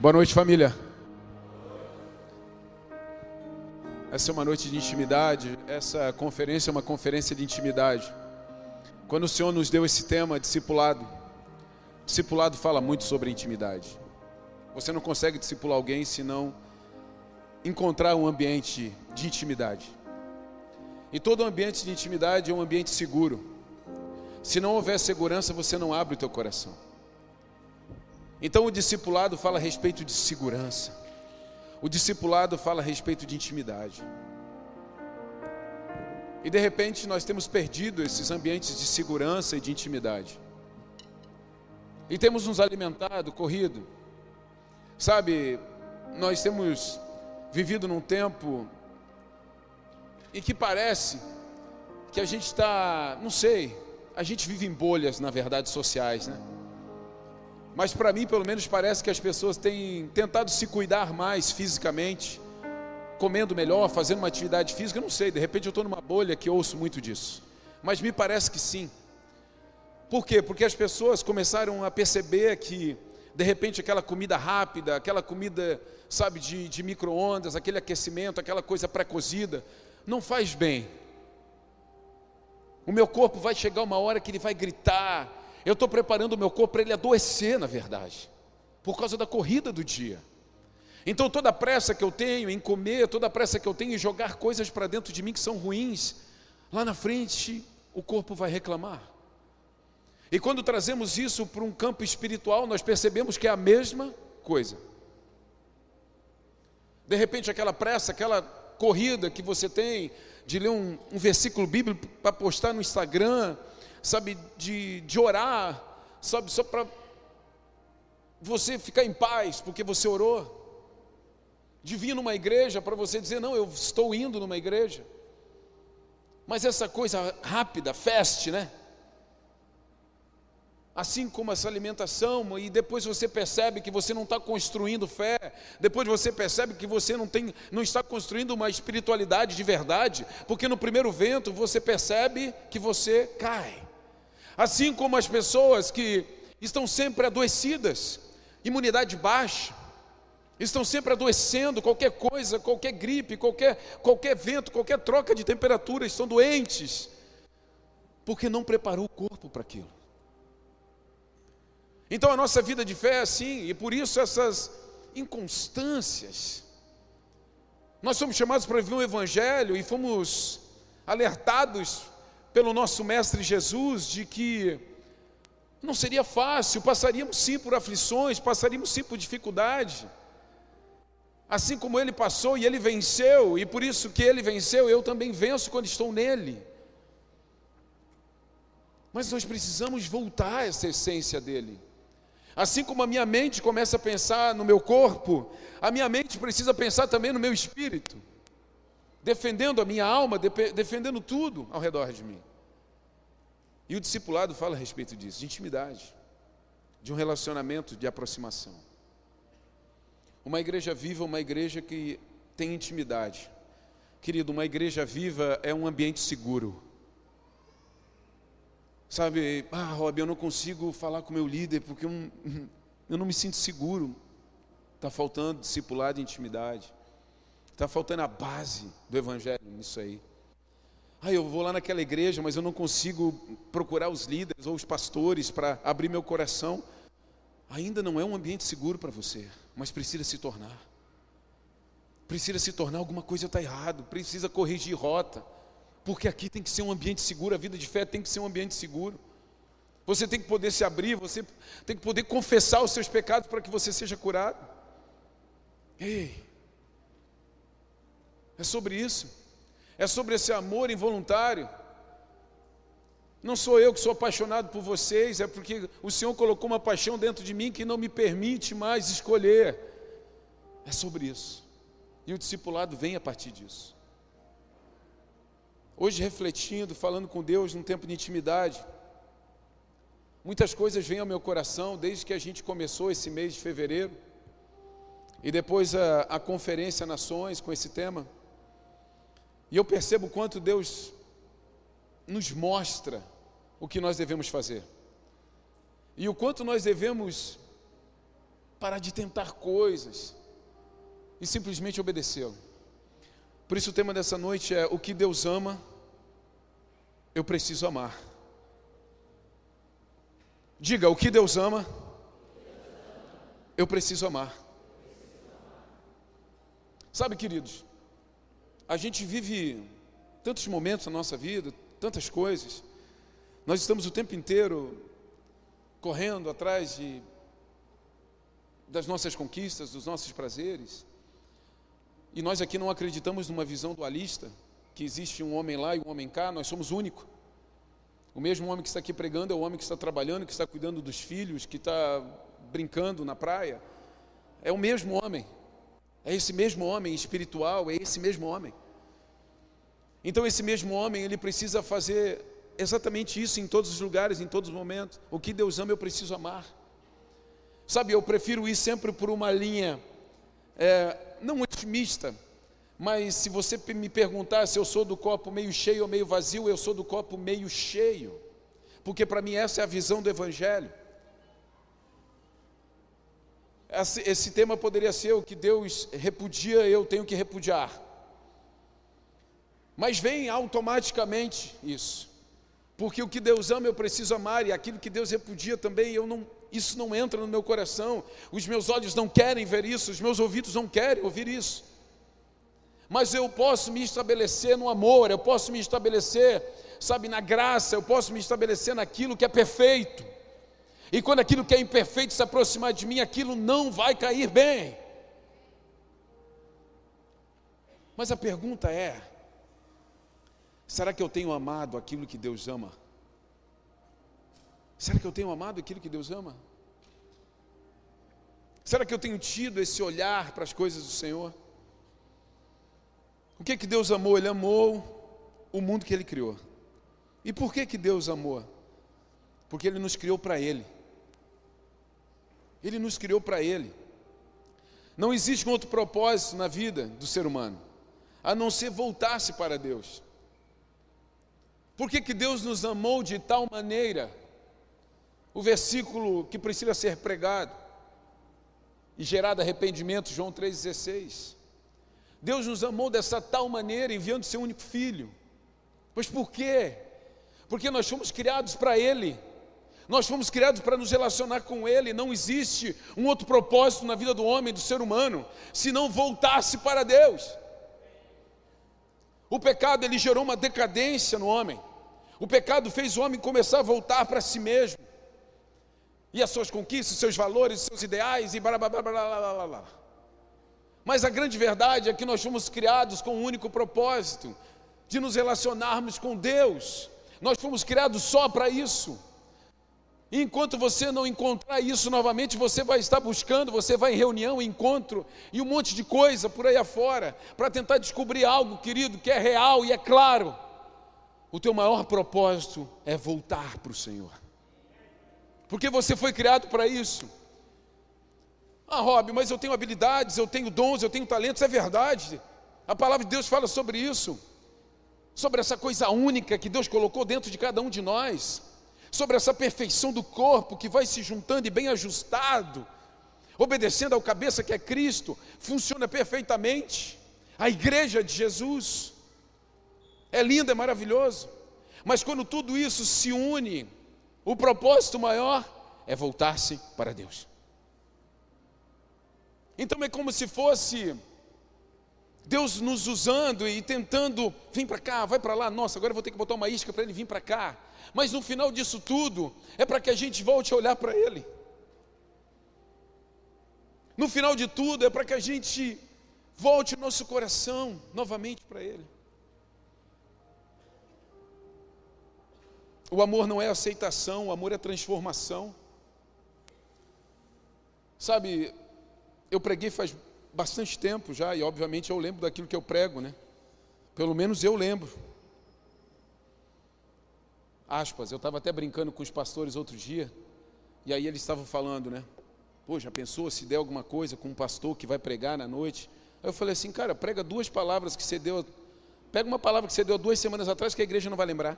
Boa noite, família. Essa é uma noite de intimidade. Essa conferência é uma conferência de intimidade. Quando o Senhor nos deu esse tema, discipulado, discipulado fala muito sobre intimidade. Você não consegue discipular alguém se não encontrar um ambiente de intimidade. E todo ambiente de intimidade é um ambiente seguro. Se não houver segurança, você não abre o teu coração. Então o discipulado fala a respeito de segurança. O discipulado fala a respeito de intimidade. E de repente nós temos perdido esses ambientes de segurança e de intimidade. E temos nos alimentado, corrido. Sabe, nós temos vivido num tempo em que parece que a gente está, não sei, a gente vive em bolhas, na verdade, sociais, né? Mas para mim, pelo menos, parece que as pessoas têm tentado se cuidar mais fisicamente, comendo melhor, fazendo uma atividade física. Eu não sei, de repente eu estou numa bolha que ouço muito disso. Mas me parece que sim. Por quê? Porque as pessoas começaram a perceber que, de repente, aquela comida rápida, aquela comida, sabe, de, de micro-ondas, aquele aquecimento, aquela coisa pré-cozida, não faz bem. O meu corpo vai chegar uma hora que ele vai gritar, eu estou preparando o meu corpo para ele adoecer, na verdade, por causa da corrida do dia. Então, toda a pressa que eu tenho em comer, toda a pressa que eu tenho em jogar coisas para dentro de mim que são ruins, lá na frente o corpo vai reclamar. E quando trazemos isso para um campo espiritual, nós percebemos que é a mesma coisa. De repente, aquela pressa, aquela corrida que você tem de ler um, um versículo bíblico para postar no Instagram, sabe, de, de orar, sabe, só para você ficar em paz, porque você orou. De vir numa igreja para você dizer, não, eu estou indo numa igreja. Mas essa coisa rápida, fast, né? Assim como essa alimentação, e depois você percebe que você não está construindo fé, depois você percebe que você não, tem, não está construindo uma espiritualidade de verdade, porque no primeiro vento você percebe que você cai. Assim como as pessoas que estão sempre adoecidas, imunidade baixa, estão sempre adoecendo, qualquer coisa, qualquer gripe, qualquer, qualquer vento, qualquer troca de temperatura, estão doentes, porque não preparou o corpo para aquilo. Então a nossa vida de fé é assim, e por isso essas inconstâncias. Nós somos chamados para viver um evangelho e fomos alertados pelo nosso Mestre Jesus de que não seria fácil, passaríamos sim por aflições, passaríamos sim por dificuldade. Assim como ele passou e ele venceu, e por isso que ele venceu, eu também venço quando estou nele. Mas nós precisamos voltar a essa essência dele. Assim como a minha mente começa a pensar no meu corpo, a minha mente precisa pensar também no meu espírito defendendo a minha alma, defendendo tudo ao redor de mim. E o discipulado fala a respeito disso, de intimidade, de um relacionamento de aproximação. Uma igreja viva, uma igreja que tem intimidade. Querido, uma igreja viva é um ambiente seguro. Sabe, ah, Rob, eu não consigo falar com meu líder porque eu, eu não me sinto seguro. Está faltando discipulado e intimidade. Está faltando a base do Evangelho nisso aí. Ah, eu vou lá naquela igreja, mas eu não consigo procurar os líderes ou os pastores para abrir meu coração. Ainda não é um ambiente seguro para você, mas precisa se tornar. Precisa se tornar, alguma coisa está errado, precisa corrigir rota, porque aqui tem que ser um ambiente seguro, a vida de fé tem que ser um ambiente seguro. Você tem que poder se abrir, você tem que poder confessar os seus pecados para que você seja curado. Ei, é sobre isso. É sobre esse amor involuntário. Não sou eu que sou apaixonado por vocês, é porque o Senhor colocou uma paixão dentro de mim que não me permite mais escolher. É sobre isso. E o discipulado vem a partir disso. Hoje, refletindo, falando com Deus num tempo de intimidade, muitas coisas vêm ao meu coração desde que a gente começou esse mês de fevereiro, e depois a, a Conferência Nações com esse tema. E eu percebo quanto Deus nos mostra o que nós devemos fazer. E o quanto nós devemos parar de tentar coisas e simplesmente obedecê-lo. Por isso o tema dessa noite é o que Deus ama, eu preciso amar. Diga, o que Deus ama, eu preciso amar. Sabe, queridos, a gente vive tantos momentos na nossa vida, tantas coisas. Nós estamos o tempo inteiro correndo atrás de, das nossas conquistas, dos nossos prazeres. E nós aqui não acreditamos numa visão dualista, que existe um homem lá e um homem cá, nós somos único. O mesmo homem que está aqui pregando é o homem que está trabalhando, que está cuidando dos filhos, que está brincando na praia. É o mesmo homem. É esse mesmo homem espiritual, é esse mesmo homem. Então esse mesmo homem, ele precisa fazer exatamente isso em todos os lugares, em todos os momentos. O que Deus ama, eu preciso amar. Sabe, eu prefiro ir sempre por uma linha é, não otimista, mas se você me perguntar se eu sou do copo meio cheio ou meio vazio, eu sou do copo meio cheio, porque para mim essa é a visão do Evangelho. Esse, esse tema poderia ser o que Deus repudia, eu tenho que repudiar. Mas vem automaticamente isso. Porque o que Deus ama eu preciso amar e aquilo que Deus repudia também eu não isso não entra no meu coração. Os meus olhos não querem ver isso, os meus ouvidos não querem ouvir isso. Mas eu posso me estabelecer no amor, eu posso me estabelecer, sabe, na graça, eu posso me estabelecer naquilo que é perfeito. E quando aquilo que é imperfeito se aproximar de mim, aquilo não vai cair bem. Mas a pergunta é: será que eu tenho amado aquilo que Deus ama? Será que eu tenho amado aquilo que Deus ama? Será que eu tenho tido esse olhar para as coisas do Senhor? O que que Deus amou? Ele amou o mundo que ele criou. E por que que Deus amou? Porque ele nos criou para ele. Ele nos criou para Ele. Não existe um outro propósito na vida do ser humano, a não ser voltar-se para Deus. Por que, que Deus nos amou de tal maneira? O versículo que precisa ser pregado e gerado arrependimento, João 3,16. Deus nos amou dessa tal maneira, enviando seu único filho. Pois por quê? Porque nós fomos criados para Ele. Nós fomos criados para nos relacionar com Ele. Não existe um outro propósito na vida do homem, do ser humano, se não voltar-se para Deus. O pecado ele gerou uma decadência no homem. O pecado fez o homem começar a voltar para si mesmo. E as suas conquistas, seus valores, seus ideais e blá blá blá blá blá blá. Mas a grande verdade é que nós fomos criados com um único propósito, de nos relacionarmos com Deus. Nós fomos criados só para isso. E enquanto você não encontrar isso novamente, você vai estar buscando, você vai em reunião, encontro e um monte de coisa por aí afora, para tentar descobrir algo, querido, que é real e é claro. O teu maior propósito é voltar para o Senhor. Porque você foi criado para isso. Ah, Rob, mas eu tenho habilidades, eu tenho dons, eu tenho talentos, é verdade. A palavra de Deus fala sobre isso. Sobre essa coisa única que Deus colocou dentro de cada um de nós sobre essa perfeição do corpo que vai se juntando e bem ajustado, obedecendo ao cabeça que é Cristo, funciona perfeitamente. A igreja de Jesus é linda, é maravilhoso, mas quando tudo isso se une, o propósito maior é voltar-se para Deus. Então é como se fosse Deus nos usando e tentando, vem para cá, vai para lá, nossa, agora eu vou ter que botar uma isca para ele vir para cá. Mas no final disso tudo, é para que a gente volte a olhar para ele. No final de tudo, é para que a gente volte o nosso coração novamente para ele. O amor não é aceitação, o amor é transformação. Sabe, eu preguei faz bastante tempo já, e obviamente eu lembro daquilo que eu prego, né? Pelo menos eu lembro. Aspas, eu estava até brincando com os pastores outro dia, e aí eles estavam falando, né? Pô, já pensou se der alguma coisa com um pastor que vai pregar na noite? Aí eu falei assim, cara, prega duas palavras que você deu, pega uma palavra que você deu duas semanas atrás que a igreja não vai lembrar.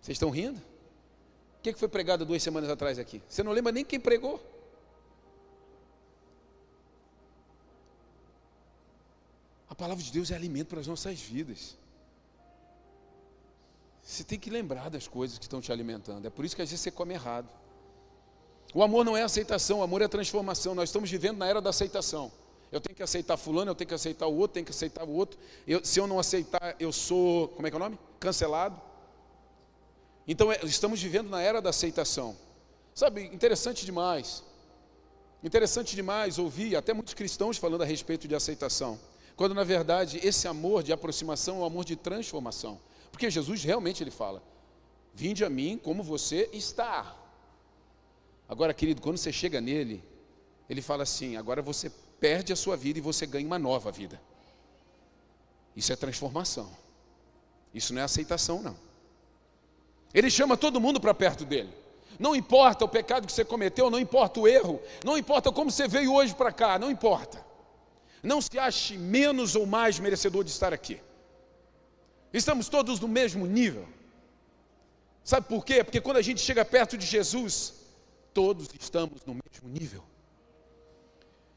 Vocês estão rindo? O que foi pregado duas semanas atrás aqui? Você não lembra nem quem pregou? A palavra de Deus é alimento para as nossas vidas. Você tem que lembrar das coisas que estão te alimentando. É por isso que às vezes você come errado. O amor não é aceitação, o amor é transformação. Nós estamos vivendo na era da aceitação. Eu tenho que aceitar fulano, eu tenho que aceitar o outro, tenho que aceitar o outro. Eu, se eu não aceitar, eu sou, como é que é o nome? Cancelado. Então, é, estamos vivendo na era da aceitação. Sabe, interessante demais. Interessante demais ouvir até muitos cristãos falando a respeito de aceitação. Quando na verdade esse amor de aproximação é um amor de transformação. Porque Jesus realmente ele fala: Vinde a mim como você está. Agora, querido, quando você chega nele, ele fala assim: agora você perde a sua vida e você ganha uma nova vida. Isso é transformação. Isso não é aceitação, não. Ele chama todo mundo para perto dele. Não importa o pecado que você cometeu, não importa o erro, não importa como você veio hoje para cá, não importa. Não se ache menos ou mais merecedor de estar aqui. Estamos todos no mesmo nível. Sabe por quê? Porque quando a gente chega perto de Jesus, todos estamos no mesmo nível.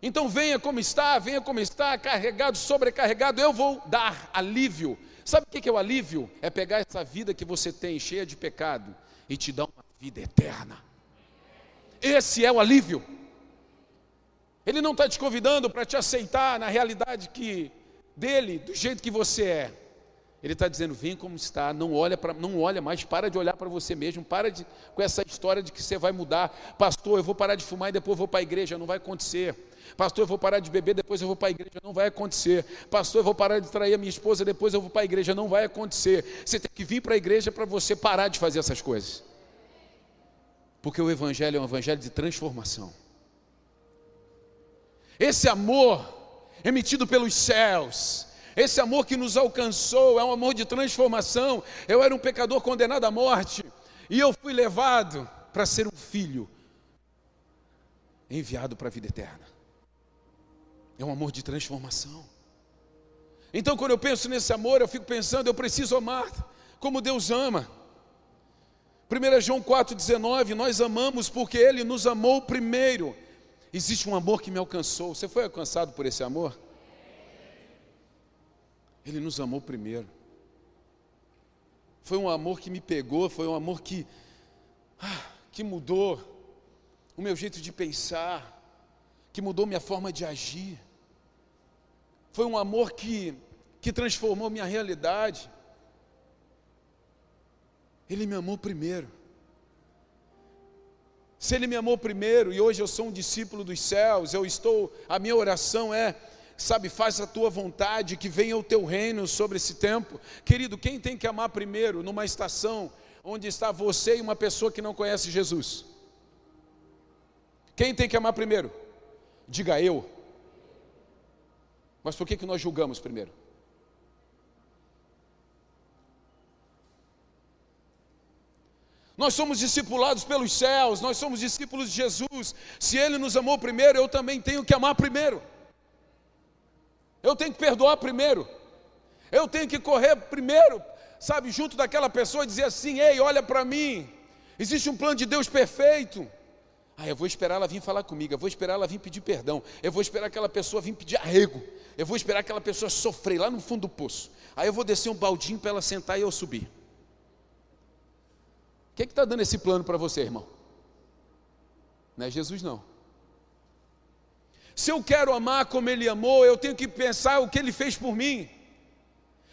Então venha como está, venha como está, carregado, sobrecarregado, eu vou dar alívio. Sabe o que é o alívio? É pegar essa vida que você tem, cheia de pecado, e te dar uma vida eterna. Esse é o alívio. Ele não está te convidando para te aceitar na realidade que dele, do jeito que você é. Ele está dizendo: vem como está, não olha, pra, não olha mais, para de olhar para você mesmo, para de, com essa história de que você vai mudar. Pastor, eu vou parar de fumar e depois vou para a igreja, não vai acontecer. Pastor, eu vou parar de beber, depois eu vou para a igreja, não vai acontecer. Pastor, eu vou parar de trair a minha esposa, depois eu vou para a igreja, não vai acontecer. Você tem que vir para a igreja para você parar de fazer essas coisas. Porque o Evangelho é um Evangelho de transformação. Esse amor emitido pelos céus, esse amor que nos alcançou é um amor de transformação. Eu era um pecador condenado à morte e eu fui levado para ser um filho enviado para a vida eterna. É um amor de transformação. Então, quando eu penso nesse amor, eu fico pensando, eu preciso amar como Deus ama. 1 João 4,19, nós amamos porque Ele nos amou primeiro. Existe um amor que me alcançou. Você foi alcançado por esse amor? Ele nos amou primeiro. Foi um amor que me pegou, foi um amor que, ah, que mudou o meu jeito de pensar, que mudou minha forma de agir. Foi um amor que, que transformou minha realidade. Ele me amou primeiro. Se Ele me amou primeiro e hoje eu sou um discípulo dos céus, eu estou, a minha oração é sabe, faz a tua vontade, que venha o teu reino sobre esse tempo. Querido, quem tem que amar primeiro numa estação onde está você e uma pessoa que não conhece Jesus? Quem tem que amar primeiro? Diga eu. Mas por que, que nós julgamos primeiro? Nós somos discipulados pelos céus, nós somos discípulos de Jesus. Se Ele nos amou primeiro, eu também tenho que amar primeiro. Eu tenho que perdoar primeiro. Eu tenho que correr primeiro, sabe, junto daquela pessoa e dizer assim: ei, olha para mim. Existe um plano de Deus perfeito. Ah, eu vou esperar ela vir falar comigo, eu vou esperar ela vir pedir perdão, eu vou esperar aquela pessoa vir pedir arrego, eu vou esperar aquela pessoa sofrer lá no fundo do poço. Aí eu vou descer um baldinho para ela sentar e eu subir. O que é está dando esse plano para você, irmão? Não é Jesus, não. Se eu quero amar como Ele amou, eu tenho que pensar o que Ele fez por mim.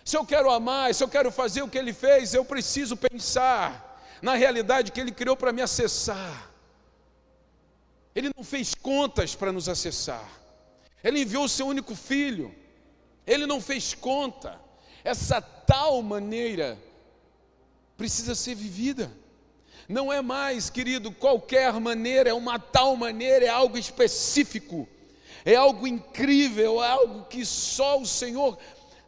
Se eu quero amar, se eu quero fazer o que Ele fez, eu preciso pensar na realidade que Ele criou para me acessar. Ele não fez contas para nos acessar. Ele enviou o seu único filho. Ele não fez conta. Essa tal maneira precisa ser vivida. Não é mais, querido, qualquer maneira, é uma tal maneira, é algo específico é algo incrível, é algo que só o Senhor,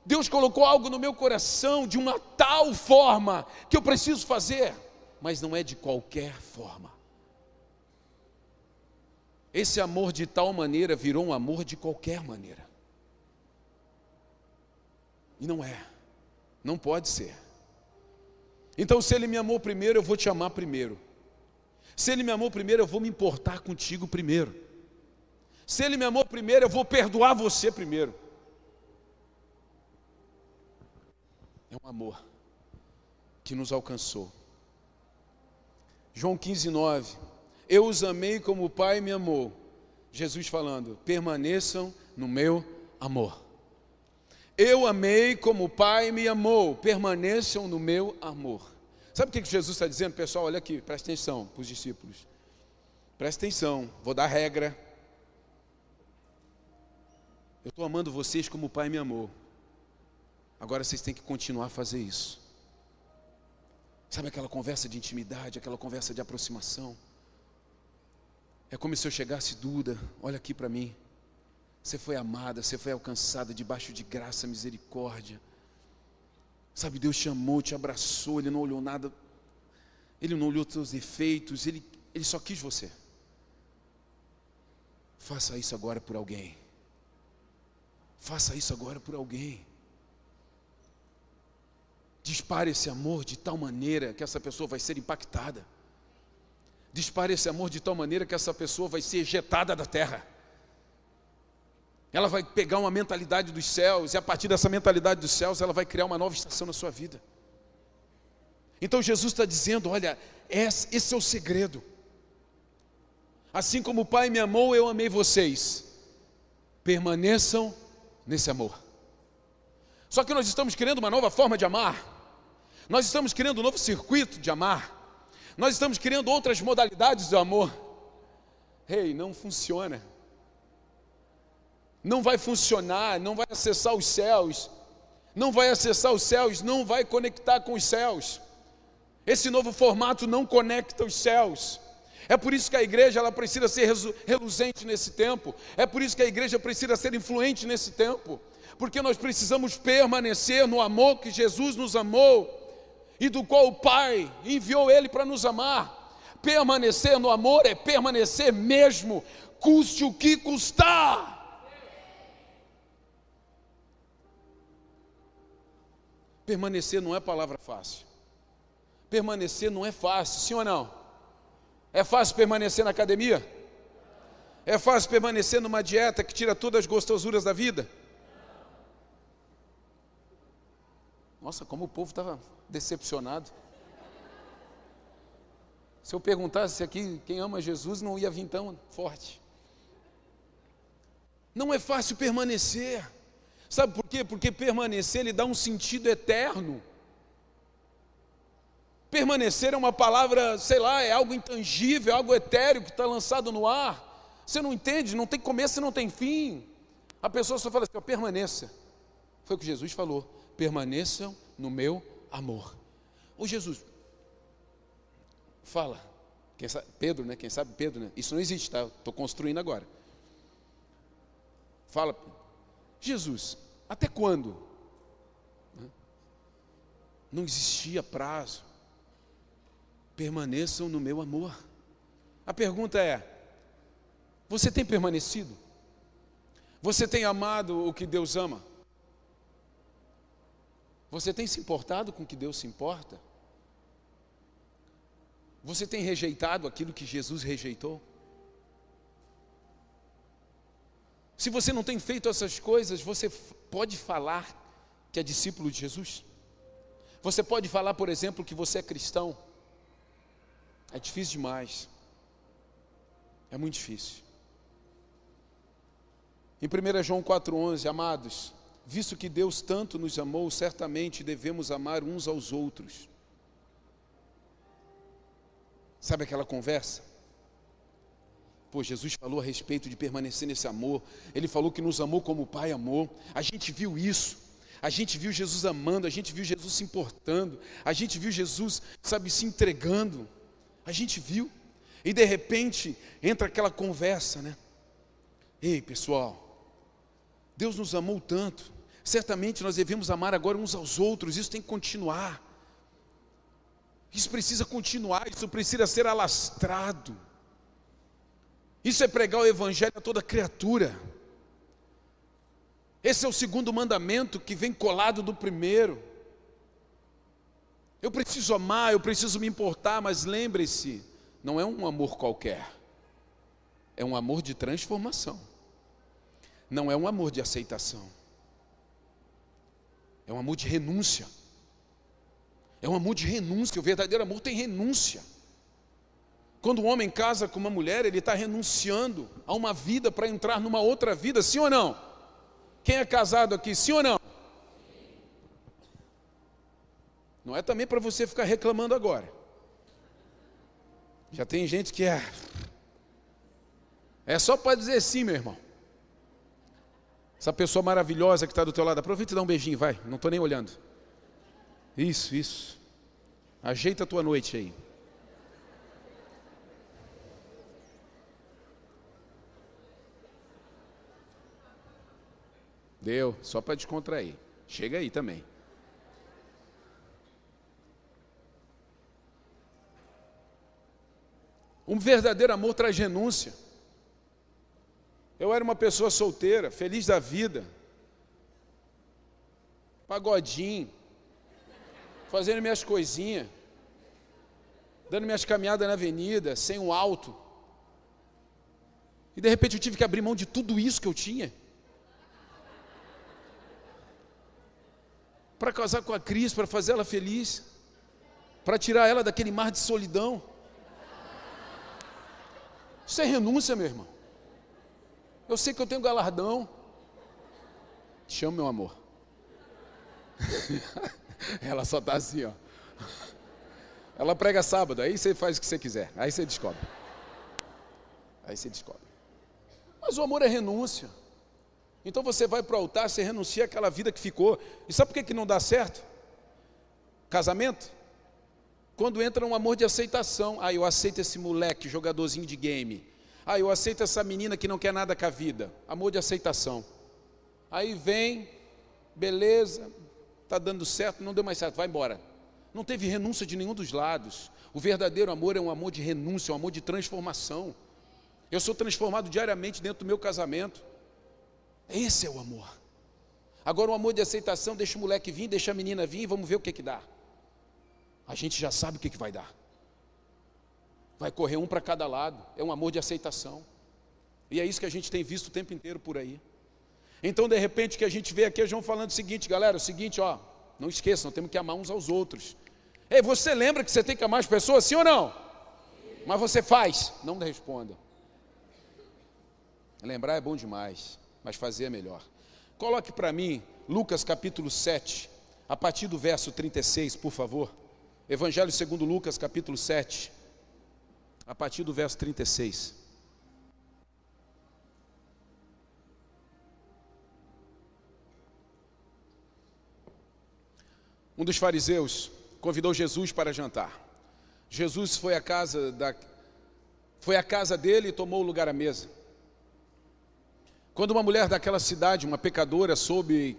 Deus colocou algo no meu coração de uma tal forma que eu preciso fazer, mas não é de qualquer forma. Esse amor de tal maneira virou um amor de qualquer maneira. E não é, não pode ser. Então, se Ele me amou primeiro, eu vou te amar primeiro. Se Ele me amou primeiro, eu vou me importar contigo primeiro. Se ele me amou primeiro, eu vou perdoar você primeiro. amor que nos alcançou. João 15, 9. Eu os amei como o Pai me amou. Jesus falando: permaneçam no meu amor. Eu amei como o Pai me amou, permaneçam no meu amor. Sabe o que Jesus está dizendo, pessoal? Olha aqui, presta atenção para os discípulos. Presta atenção, vou dar regra. Eu estou amando vocês como o Pai me amou. Agora vocês têm que continuar a fazer isso. Sabe aquela conversa de intimidade, aquela conversa de aproximação? É como se eu chegasse, Duda, olha aqui para mim. Você foi amada, você foi alcançada debaixo de graça, misericórdia. Sabe, Deus te amou, te abraçou, Ele não olhou nada, Ele não olhou teus defeitos, Ele, Ele só quis você. Faça isso agora por alguém. Faça isso agora por alguém. Dispare esse amor de tal maneira que essa pessoa vai ser impactada. Dispare esse amor de tal maneira que essa pessoa vai ser ejetada da terra. Ela vai pegar uma mentalidade dos céus, e a partir dessa mentalidade dos céus, ela vai criar uma nova estação na sua vida. Então Jesus está dizendo: olha, esse é o segredo. Assim como o Pai me amou, eu amei vocês. Permaneçam nesse amor. Só que nós estamos querendo uma nova forma de amar. Nós estamos querendo um novo circuito de amar. Nós estamos querendo outras modalidades do amor. Ei, não funciona não vai funcionar, não vai acessar os céus, não vai acessar os céus, não vai conectar com os céus. Esse novo formato não conecta os céus. É por isso que a igreja ela precisa ser reluzente nesse tempo. É por isso que a igreja precisa ser influente nesse tempo. Porque nós precisamos permanecer no amor que Jesus nos amou e do qual o Pai enviou Ele para nos amar. Permanecer no amor é permanecer mesmo, custe o que custar. Permanecer não é palavra fácil. Permanecer não é fácil, sim ou não? É fácil permanecer na academia? É fácil permanecer numa dieta que tira todas as gostosuras da vida? Nossa, como o povo estava decepcionado. Se eu perguntasse aqui quem ama Jesus, não ia vir tão forte. Não é fácil permanecer. Sabe por quê? Porque permanecer lhe dá um sentido eterno. Permanecer é uma palavra, sei lá, é algo intangível, é algo etéreo que está lançado no ar. Você não entende, não tem começo e não tem fim. A pessoa só fala assim: permaneça. Foi o que Jesus falou: permaneçam no meu amor. Ô Jesus, fala. Sabe, Pedro, né? Quem sabe Pedro, né? Isso não existe, tá? Estou construindo agora. Fala, Jesus, até quando? Não existia prazo. Permaneçam no meu amor. A pergunta é: você tem permanecido? Você tem amado o que Deus ama? Você tem se importado com o que Deus se importa? Você tem rejeitado aquilo que Jesus rejeitou? Se você não tem feito essas coisas, você pode falar que é discípulo de Jesus? Você pode falar, por exemplo, que você é cristão? É difícil demais. É muito difícil. Em 1 João 4,11, amados, visto que Deus tanto nos amou, certamente devemos amar uns aos outros. Sabe aquela conversa? Pô, Jesus falou a respeito de permanecer nesse amor. Ele falou que nos amou como o Pai amou. A gente viu isso. A gente viu Jesus amando, a gente viu Jesus se importando, a gente viu Jesus, sabe, se entregando. A gente viu. E de repente entra aquela conversa, né? Ei, pessoal, Deus nos amou tanto. Certamente nós devemos amar agora uns aos outros. Isso tem que continuar. Isso precisa continuar, isso precisa ser alastrado. Isso é pregar o Evangelho a toda criatura. Esse é o segundo mandamento que vem colado do primeiro. Eu preciso amar, eu preciso me importar, mas lembre-se, não é um amor qualquer, é um amor de transformação, não é um amor de aceitação, é um amor de renúncia, É um amor de renúncia. O verdadeiro amor tem renúncia. Quando um homem casa com uma mulher, ele está renunciando a uma vida para entrar numa outra vida, sim ou não? Quem é casado aqui, sim ou não? Não é também para você ficar reclamando agora. Já tem gente que é. É só para dizer sim, meu irmão. Essa pessoa maravilhosa que está do teu lado, aproveita e dá um beijinho, vai. Não estou nem olhando. Isso, isso. Ajeita a tua noite aí. Deu, só para descontrair. Chega aí também. Um verdadeiro amor traz renúncia. Eu era uma pessoa solteira, feliz da vida, pagodinho, fazendo minhas coisinhas, dando minhas caminhadas na avenida, sem um alto. E de repente eu tive que abrir mão de tudo isso que eu tinha. Para casar com a Cris, para fazer ela feliz, para tirar ela daquele mar de solidão. Isso é renúncia, meu irmão. Eu sei que eu tenho galardão. Te chamo, meu amor. Ela só está assim, ó. Ela prega sábado, aí você faz o que você quiser, aí você descobre. Aí você descobre. Mas o amor é renúncia. Então você vai para o altar, você renuncia àquela vida que ficou. E sabe por que, que não dá certo? Casamento? Quando entra um amor de aceitação. Ah, eu aceito esse moleque, jogadorzinho de game. Ah, eu aceito essa menina que não quer nada com a vida. Amor de aceitação. Aí vem, beleza, está dando certo, não deu mais certo, vai embora. Não teve renúncia de nenhum dos lados. O verdadeiro amor é um amor de renúncia, um amor de transformação. Eu sou transformado diariamente dentro do meu casamento. Esse é o amor. Agora, o amor de aceitação, deixa o moleque vir, deixa a menina vir, vamos ver o que que dá. A gente já sabe o que, que vai dar. Vai correr um para cada lado. É um amor de aceitação. E é isso que a gente tem visto o tempo inteiro por aí. Então, de repente, que a gente vê aqui, a João falando o seguinte, galera, o seguinte, ó, não esqueçam, temos que amar uns aos outros. Ei, você lembra que você tem que amar as pessoas, sim ou não? Mas você faz? Não responda. Lembrar é bom demais, mas fazer é melhor. Coloque para mim Lucas capítulo 7, a partir do verso 36, por favor. Evangelho segundo Lucas, capítulo 7, a partir do verso 36. Um dos fariseus convidou Jesus para jantar. Jesus foi à casa da foi à casa dele e tomou lugar à mesa. Quando uma mulher daquela cidade, uma pecadora, soube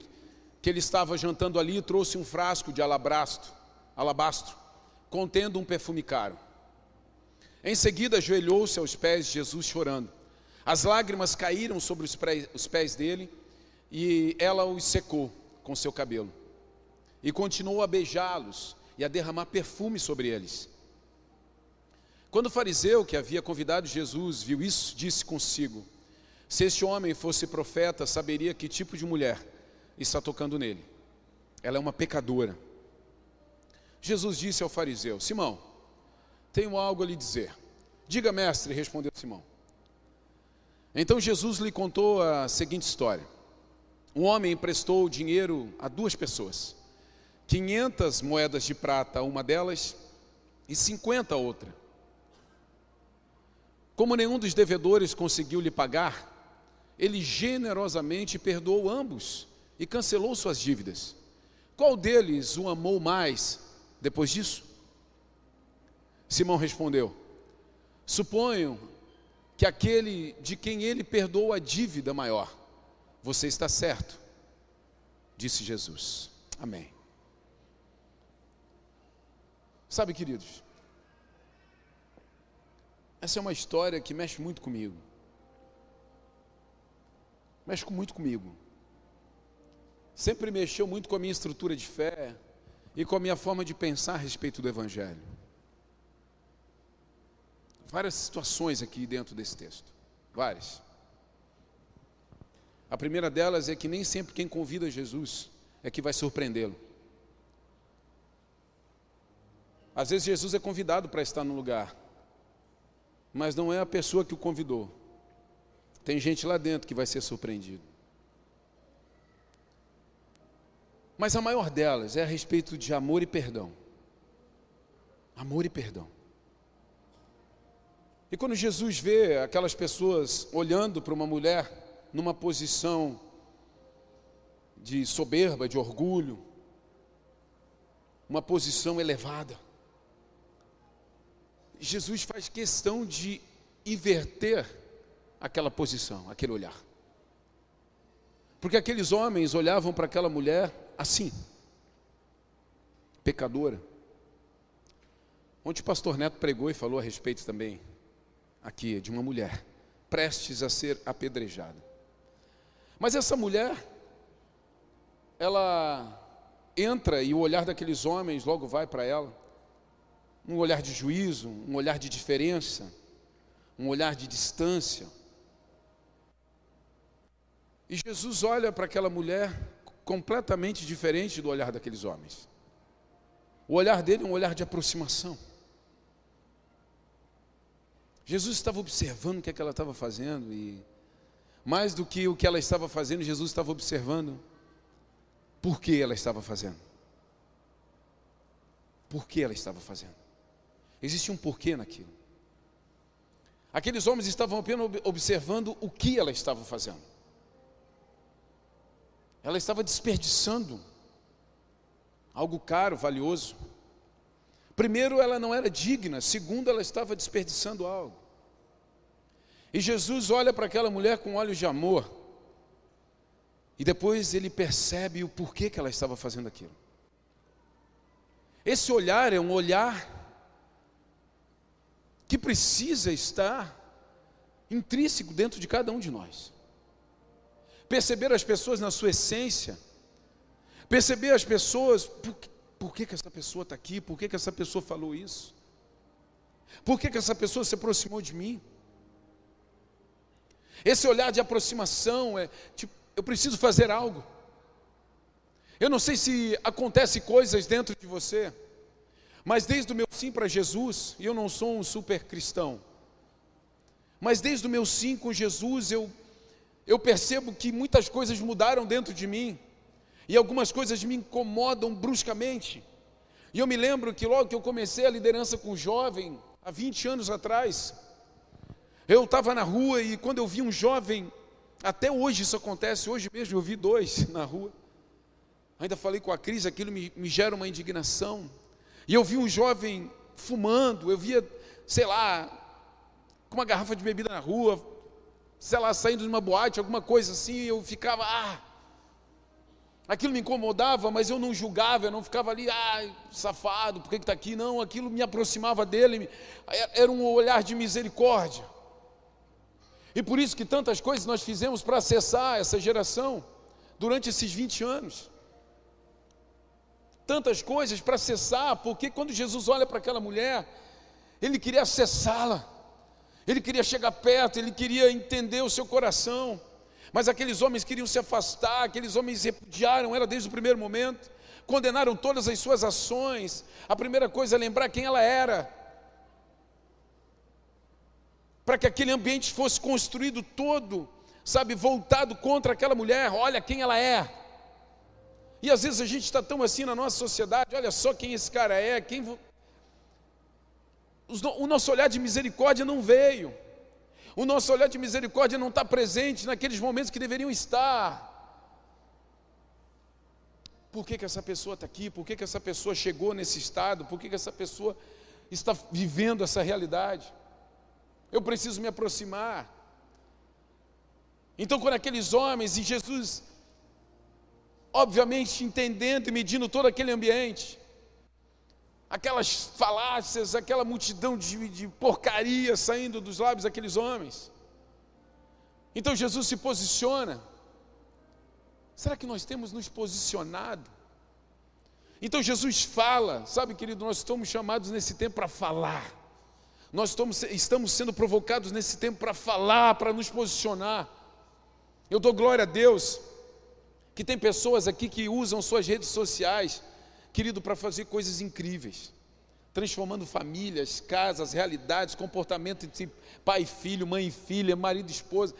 que ele estava jantando ali, trouxe um frasco de alabastro, alabastro, contendo um perfume caro. Em seguida, ajoelhou-se aos pés de Jesus chorando. As lágrimas caíram sobre os pés dele e ela os secou com seu cabelo e continuou a beijá-los e a derramar perfume sobre eles. Quando o fariseu que havia convidado Jesus viu isso, disse consigo: Se este homem fosse profeta, saberia que tipo de mulher está tocando nele. Ela é uma pecadora. Jesus disse ao fariseu: Simão, tenho algo a lhe dizer. Diga, mestre, respondeu Simão. Então Jesus lhe contou a seguinte história: Um homem emprestou dinheiro a duas pessoas. 500 moedas de prata a uma delas e 50 a outra. Como nenhum dos devedores conseguiu lhe pagar, ele generosamente perdoou ambos e cancelou suas dívidas. Qual deles o amou mais depois disso? Simão respondeu: Suponho que aquele de quem ele perdoou a dívida maior. Você está certo, disse Jesus. Amém. Sabe, queridos, essa é uma história que mexe muito comigo. Mexe muito comigo. Sempre mexeu muito com a minha estrutura de fé e com a minha forma de pensar a respeito do Evangelho. Várias situações aqui dentro desse texto. Várias. A primeira delas é que nem sempre quem convida Jesus é que vai surpreendê-lo. Às vezes Jesus é convidado para estar no lugar, mas não é a pessoa que o convidou. Tem gente lá dentro que vai ser surpreendido. Mas a maior delas é a respeito de amor e perdão. Amor e perdão. E quando Jesus vê aquelas pessoas olhando para uma mulher numa posição de soberba, de orgulho, uma posição elevada, Jesus faz questão de inverter aquela posição, aquele olhar. Porque aqueles homens olhavam para aquela mulher assim, pecadora. Ontem o pastor Neto pregou e falou a respeito também, aqui, de uma mulher prestes a ser apedrejada. Mas essa mulher, ela entra e o olhar daqueles homens logo vai para ela um olhar de juízo, um olhar de diferença, um olhar de distância. E Jesus olha para aquela mulher completamente diferente do olhar daqueles homens. O olhar dele é um olhar de aproximação. Jesus estava observando o que, é que ela estava fazendo e mais do que o que ela estava fazendo, Jesus estava observando por que ela estava fazendo. Por que ela estava fazendo? Existia um porquê naquilo. Aqueles homens estavam apenas observando o que ela estava fazendo. Ela estava desperdiçando algo caro, valioso. Primeiro, ela não era digna. Segundo, ela estava desperdiçando algo. E Jesus olha para aquela mulher com olhos de amor. E depois ele percebe o porquê que ela estava fazendo aquilo. Esse olhar é um olhar que precisa estar intrínseco dentro de cada um de nós. Perceber as pessoas na sua essência, perceber as pessoas, por, que, que essa pessoa está aqui, por que, que essa pessoa falou isso, por que, que essa pessoa se aproximou de mim. Esse olhar de aproximação é tipo, eu preciso fazer algo. Eu não sei se acontece coisas dentro de você mas desde o meu sim para Jesus, e eu não sou um super cristão, mas desde o meu sim com Jesus, eu, eu percebo que muitas coisas mudaram dentro de mim, e algumas coisas me incomodam bruscamente. E eu me lembro que logo que eu comecei a liderança com jovem, há 20 anos atrás, eu estava na rua e quando eu vi um jovem, até hoje isso acontece, hoje mesmo eu vi dois na rua. Ainda falei com a Cris, aquilo me, me gera uma indignação. E eu vi um jovem fumando, eu via, sei lá, com uma garrafa de bebida na rua, sei lá, saindo de uma boate, alguma coisa assim, e eu ficava, ah, aquilo me incomodava, mas eu não julgava, eu não ficava ali, ah, safado, por que está aqui? Não, aquilo me aproximava dele, era um olhar de misericórdia. E por isso que tantas coisas nós fizemos para acessar essa geração durante esses 20 anos tantas coisas para acessar, porque quando Jesus olha para aquela mulher, ele queria acessá-la, ele queria chegar perto, ele queria entender o seu coração, mas aqueles homens queriam se afastar, aqueles homens repudiaram ela desde o primeiro momento, condenaram todas as suas ações. A primeira coisa é lembrar quem ela era, para que aquele ambiente fosse construído todo, sabe, voltado contra aquela mulher. Olha quem ela é. E às vezes a gente está tão assim na nossa sociedade, olha só quem esse cara é, quem. O nosso olhar de misericórdia não veio. O nosso olhar de misericórdia não está presente naqueles momentos que deveriam estar. Por que, que essa pessoa está aqui? Por que, que essa pessoa chegou nesse estado? Por que, que essa pessoa está vivendo essa realidade? Eu preciso me aproximar. Então, quando aqueles homens, e Jesus obviamente entendendo e medindo todo aquele ambiente, aquelas falácias, aquela multidão de, de porcaria saindo dos lábios daqueles homens. Então Jesus se posiciona. Será que nós temos nos posicionado? Então Jesus fala, sabe, querido, nós estamos chamados nesse tempo para falar. Nós estamos, estamos sendo provocados nesse tempo para falar, para nos posicionar. Eu dou glória a Deus que tem pessoas aqui que usam suas redes sociais, querido, para fazer coisas incríveis, transformando famílias, casas, realidades, comportamento entre pai e filho, mãe e filha, marido e esposa.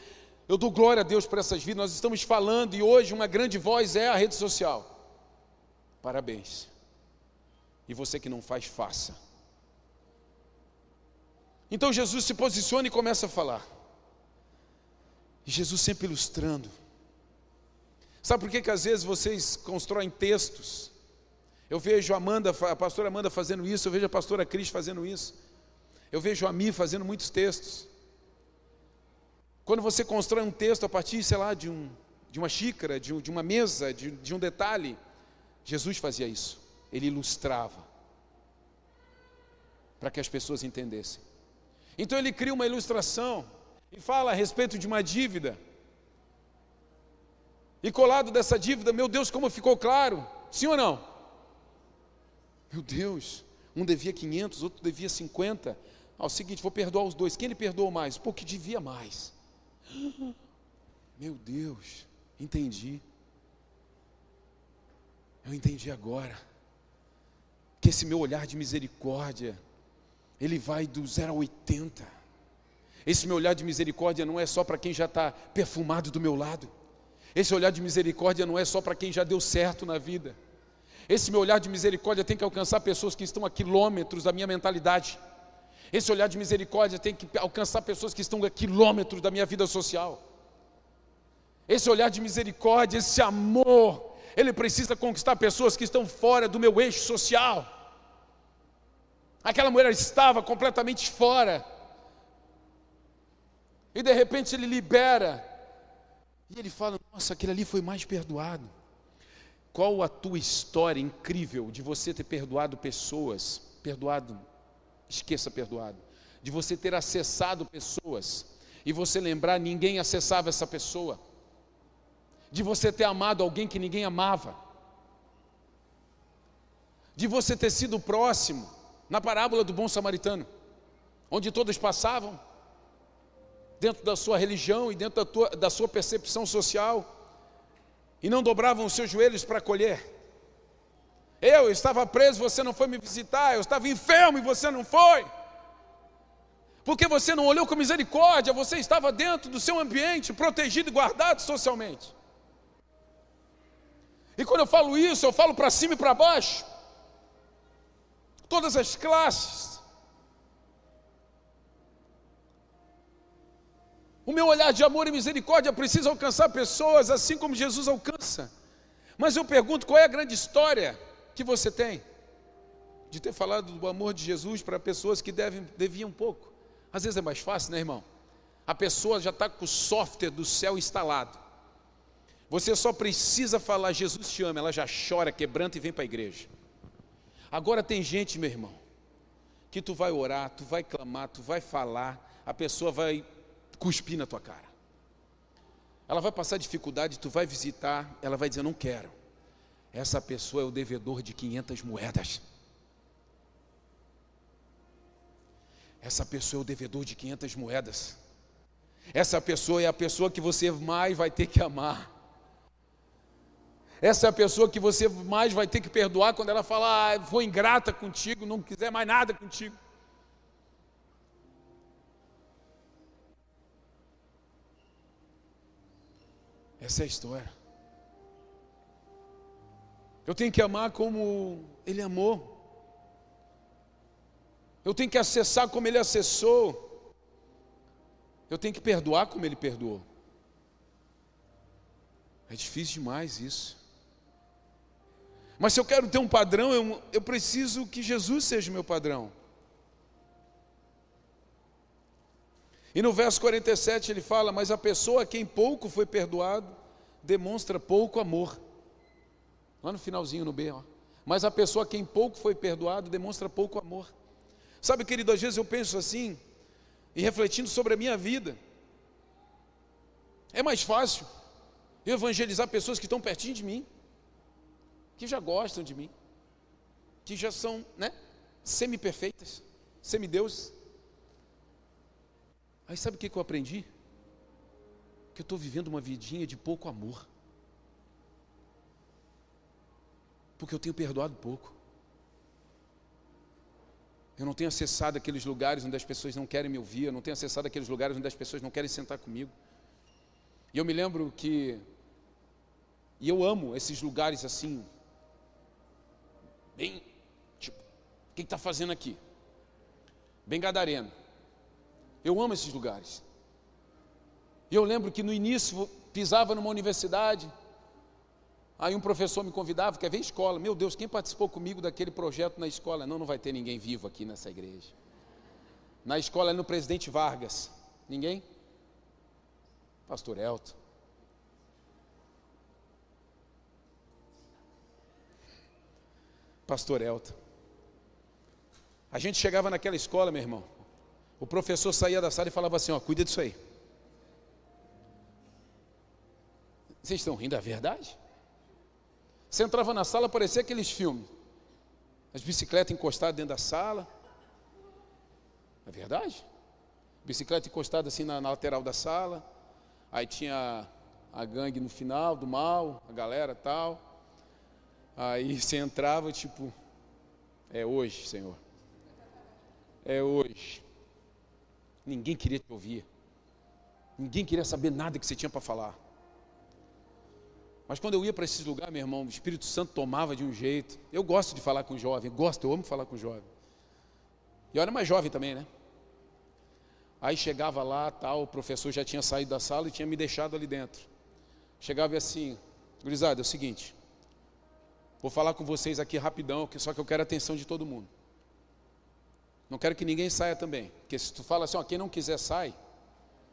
Eu dou glória a Deus por essas vidas. Nós estamos falando e hoje uma grande voz é a rede social. Parabéns. E você que não faz, faça. Então Jesus se posiciona e começa a falar. E Jesus sempre ilustrando. Sabe por que, que às vezes vocês constroem textos? Eu vejo a Amanda, a pastora Amanda fazendo isso, eu vejo a pastora Cris fazendo isso. Eu vejo a Mi fazendo muitos textos. Quando você constrói um texto a partir, sei lá, de, um, de uma xícara, de, de uma mesa, de, de um detalhe, Jesus fazia isso. Ele ilustrava para que as pessoas entendessem. Então ele cria uma ilustração e fala a respeito de uma dívida. E colado dessa dívida, meu Deus, como ficou claro? Sim ou não? Meu Deus, um devia 500, outro devia 50. Ao seguinte, vou perdoar os dois. Quem ele perdoou mais? Pô, que devia mais. Meu Deus, entendi. Eu entendi agora que esse meu olhar de misericórdia, ele vai do 0 a 80. Esse meu olhar de misericórdia não é só para quem já está perfumado do meu lado. Esse olhar de misericórdia não é só para quem já deu certo na vida. Esse meu olhar de misericórdia tem que alcançar pessoas que estão a quilômetros da minha mentalidade. Esse olhar de misericórdia tem que alcançar pessoas que estão a quilômetros da minha vida social. Esse olhar de misericórdia, esse amor, ele precisa conquistar pessoas que estão fora do meu eixo social. Aquela mulher estava completamente fora. E de repente ele libera. E ele fala: Nossa, aquele ali foi mais perdoado. Qual a tua história incrível de você ter perdoado pessoas, perdoado esqueça perdoado, de você ter acessado pessoas e você lembrar ninguém acessava essa pessoa, de você ter amado alguém que ninguém amava, de você ter sido próximo, na parábola do bom samaritano, onde todos passavam, dentro da sua religião e dentro da, tua, da sua percepção social, e não dobravam os seus joelhos para acolher. Eu estava preso, você não foi me visitar. Eu estava enfermo e você não foi. Porque você não olhou com misericórdia, você estava dentro do seu ambiente, protegido e guardado socialmente. E quando eu falo isso, eu falo para cima e para baixo. Todas as classes. O meu olhar de amor e misericórdia precisa alcançar pessoas assim como Jesus alcança. Mas eu pergunto: qual é a grande história? que você tem de ter falado do amor de Jesus para pessoas que devem, deviam pouco. Às vezes é mais fácil, né, irmão? A pessoa já está com o software do céu instalado. Você só precisa falar, Jesus te ama, ela já chora, quebranta e vem para a igreja. Agora tem gente, meu irmão, que tu vai orar, tu vai clamar, tu vai falar, a pessoa vai cuspir na tua cara. Ela vai passar dificuldade, tu vai visitar, ela vai dizer, não quero essa pessoa é o devedor de 500 moedas. Essa pessoa é o devedor de 500 moedas. Essa pessoa é a pessoa que você mais vai ter que amar. Essa é a pessoa que você mais vai ter que perdoar quando ela falar, ah, foi ingrata contigo, não quiser mais nada contigo. Essa é a história. Eu tenho que amar como Ele amou. Eu tenho que acessar como Ele acessou. Eu tenho que perdoar como Ele perdoou. É difícil demais isso. Mas se eu quero ter um padrão, eu, eu preciso que Jesus seja meu padrão. E no verso 47 ele fala: Mas a pessoa a quem pouco foi perdoado demonstra pouco amor. Lá no finalzinho, no B, ó. Mas a pessoa a quem pouco foi perdoado demonstra pouco amor. Sabe, querido, às vezes eu penso assim, e refletindo sobre a minha vida, é mais fácil eu evangelizar pessoas que estão pertinho de mim, que já gostam de mim, que já são, né, semi-perfeitas, semideuses. Aí sabe o que eu aprendi? Que eu estou vivendo uma vidinha de pouco amor. porque eu tenho perdoado pouco. Eu não tenho acessado aqueles lugares onde as pessoas não querem me ouvir, eu não tenho acessado aqueles lugares onde as pessoas não querem sentar comigo. E eu me lembro que, e eu amo esses lugares assim, bem, tipo, o que está fazendo aqui? Bem gadareno. Eu amo esses lugares. E eu lembro que no início pisava numa universidade, aí um professor me convidava, quer ver escola? Meu Deus, quem participou comigo daquele projeto na escola? Não, não vai ter ninguém vivo aqui nessa igreja. Na escola no Presidente Vargas. Ninguém? Pastor Elton. Pastor Elton. A gente chegava naquela escola, meu irmão. O professor saía da sala e falava assim: ó, cuida disso aí. Vocês estão rindo, é verdade? Você entrava na sala, parecia aqueles filmes. As bicicletas encostadas dentro da sala. É verdade? Bicicleta encostada assim na, na lateral da sala. Aí tinha a gangue no final do mal, a galera tal. Aí você entrava, tipo, é hoje, Senhor. É hoje. Ninguém queria te ouvir. Ninguém queria saber nada que você tinha para falar. Mas quando eu ia para esses lugares, meu irmão, o Espírito Santo tomava de um jeito. Eu gosto de falar com jovem, gosto, eu amo falar com jovem. E eu era mais jovem também, né? Aí chegava lá, tal, o professor já tinha saído da sala e tinha me deixado ali dentro. Chegava e assim, gurizada, é o seguinte, vou falar com vocês aqui rapidão, só que eu quero a atenção de todo mundo. Não quero que ninguém saia também, porque se tu fala assim, ó, quem não quiser sai,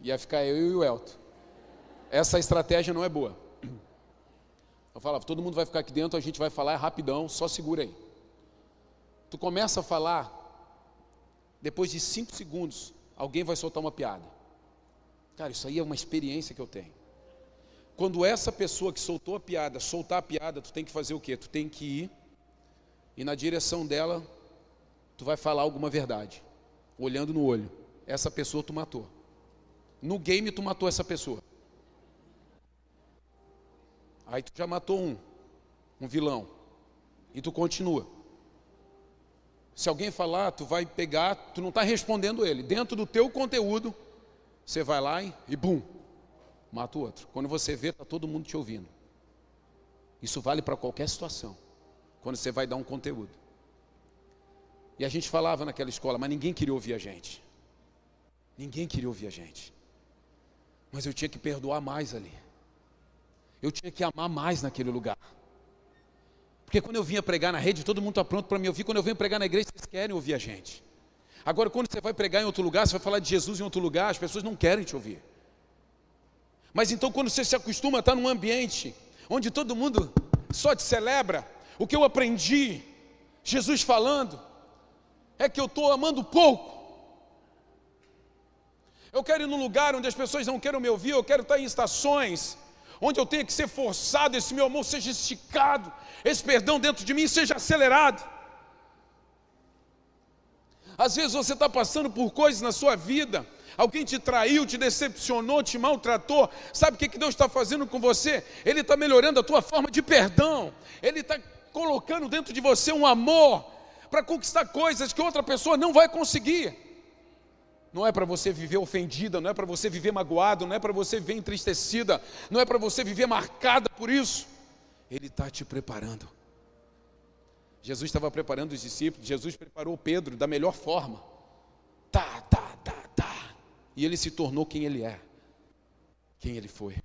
ia ficar eu e o Elton. Essa estratégia não é boa. Eu falava, todo mundo vai ficar aqui dentro, a gente vai falar rapidão, só segura aí. Tu começa a falar, depois de cinco segundos, alguém vai soltar uma piada. Cara, isso aí é uma experiência que eu tenho. Quando essa pessoa que soltou a piada, soltar a piada, tu tem que fazer o quê? Tu tem que ir e na direção dela, tu vai falar alguma verdade, olhando no olho. Essa pessoa tu matou. No game tu matou essa pessoa. Aí tu já matou um, um vilão. E tu continua. Se alguém falar, tu vai pegar, tu não está respondendo ele. Dentro do teu conteúdo, você vai lá e, e bum, mata o outro. Quando você vê, está todo mundo te ouvindo. Isso vale para qualquer situação. Quando você vai dar um conteúdo. E a gente falava naquela escola, mas ninguém queria ouvir a gente. Ninguém queria ouvir a gente. Mas eu tinha que perdoar mais ali eu tinha que amar mais naquele lugar. Porque quando eu vinha pregar na rede, todo mundo está pronto para me ouvir. Quando eu venho pregar na igreja, vocês querem ouvir a gente. Agora, quando você vai pregar em outro lugar, você vai falar de Jesus em outro lugar, as pessoas não querem te ouvir. Mas então, quando você se acostuma a estar num ambiente onde todo mundo só te celebra, o que eu aprendi, Jesus falando, é que eu estou amando pouco. Eu quero ir num lugar onde as pessoas não queiram me ouvir, eu quero estar em estações onde eu tenho que ser forçado, esse meu amor seja esticado, esse perdão dentro de mim seja acelerado. Às vezes você está passando por coisas na sua vida, alguém te traiu, te decepcionou, te maltratou. Sabe o que Deus está fazendo com você? Ele está melhorando a tua forma de perdão, Ele está colocando dentro de você um amor para conquistar coisas que outra pessoa não vai conseguir. Não é para você viver ofendida, não é para você viver magoado, não é para você viver entristecida, não é para você viver marcada por isso. Ele está te preparando. Jesus estava preparando os discípulos, Jesus preparou Pedro da melhor forma. Tá, tá, tá, tá. E ele se tornou quem ele é, quem ele foi.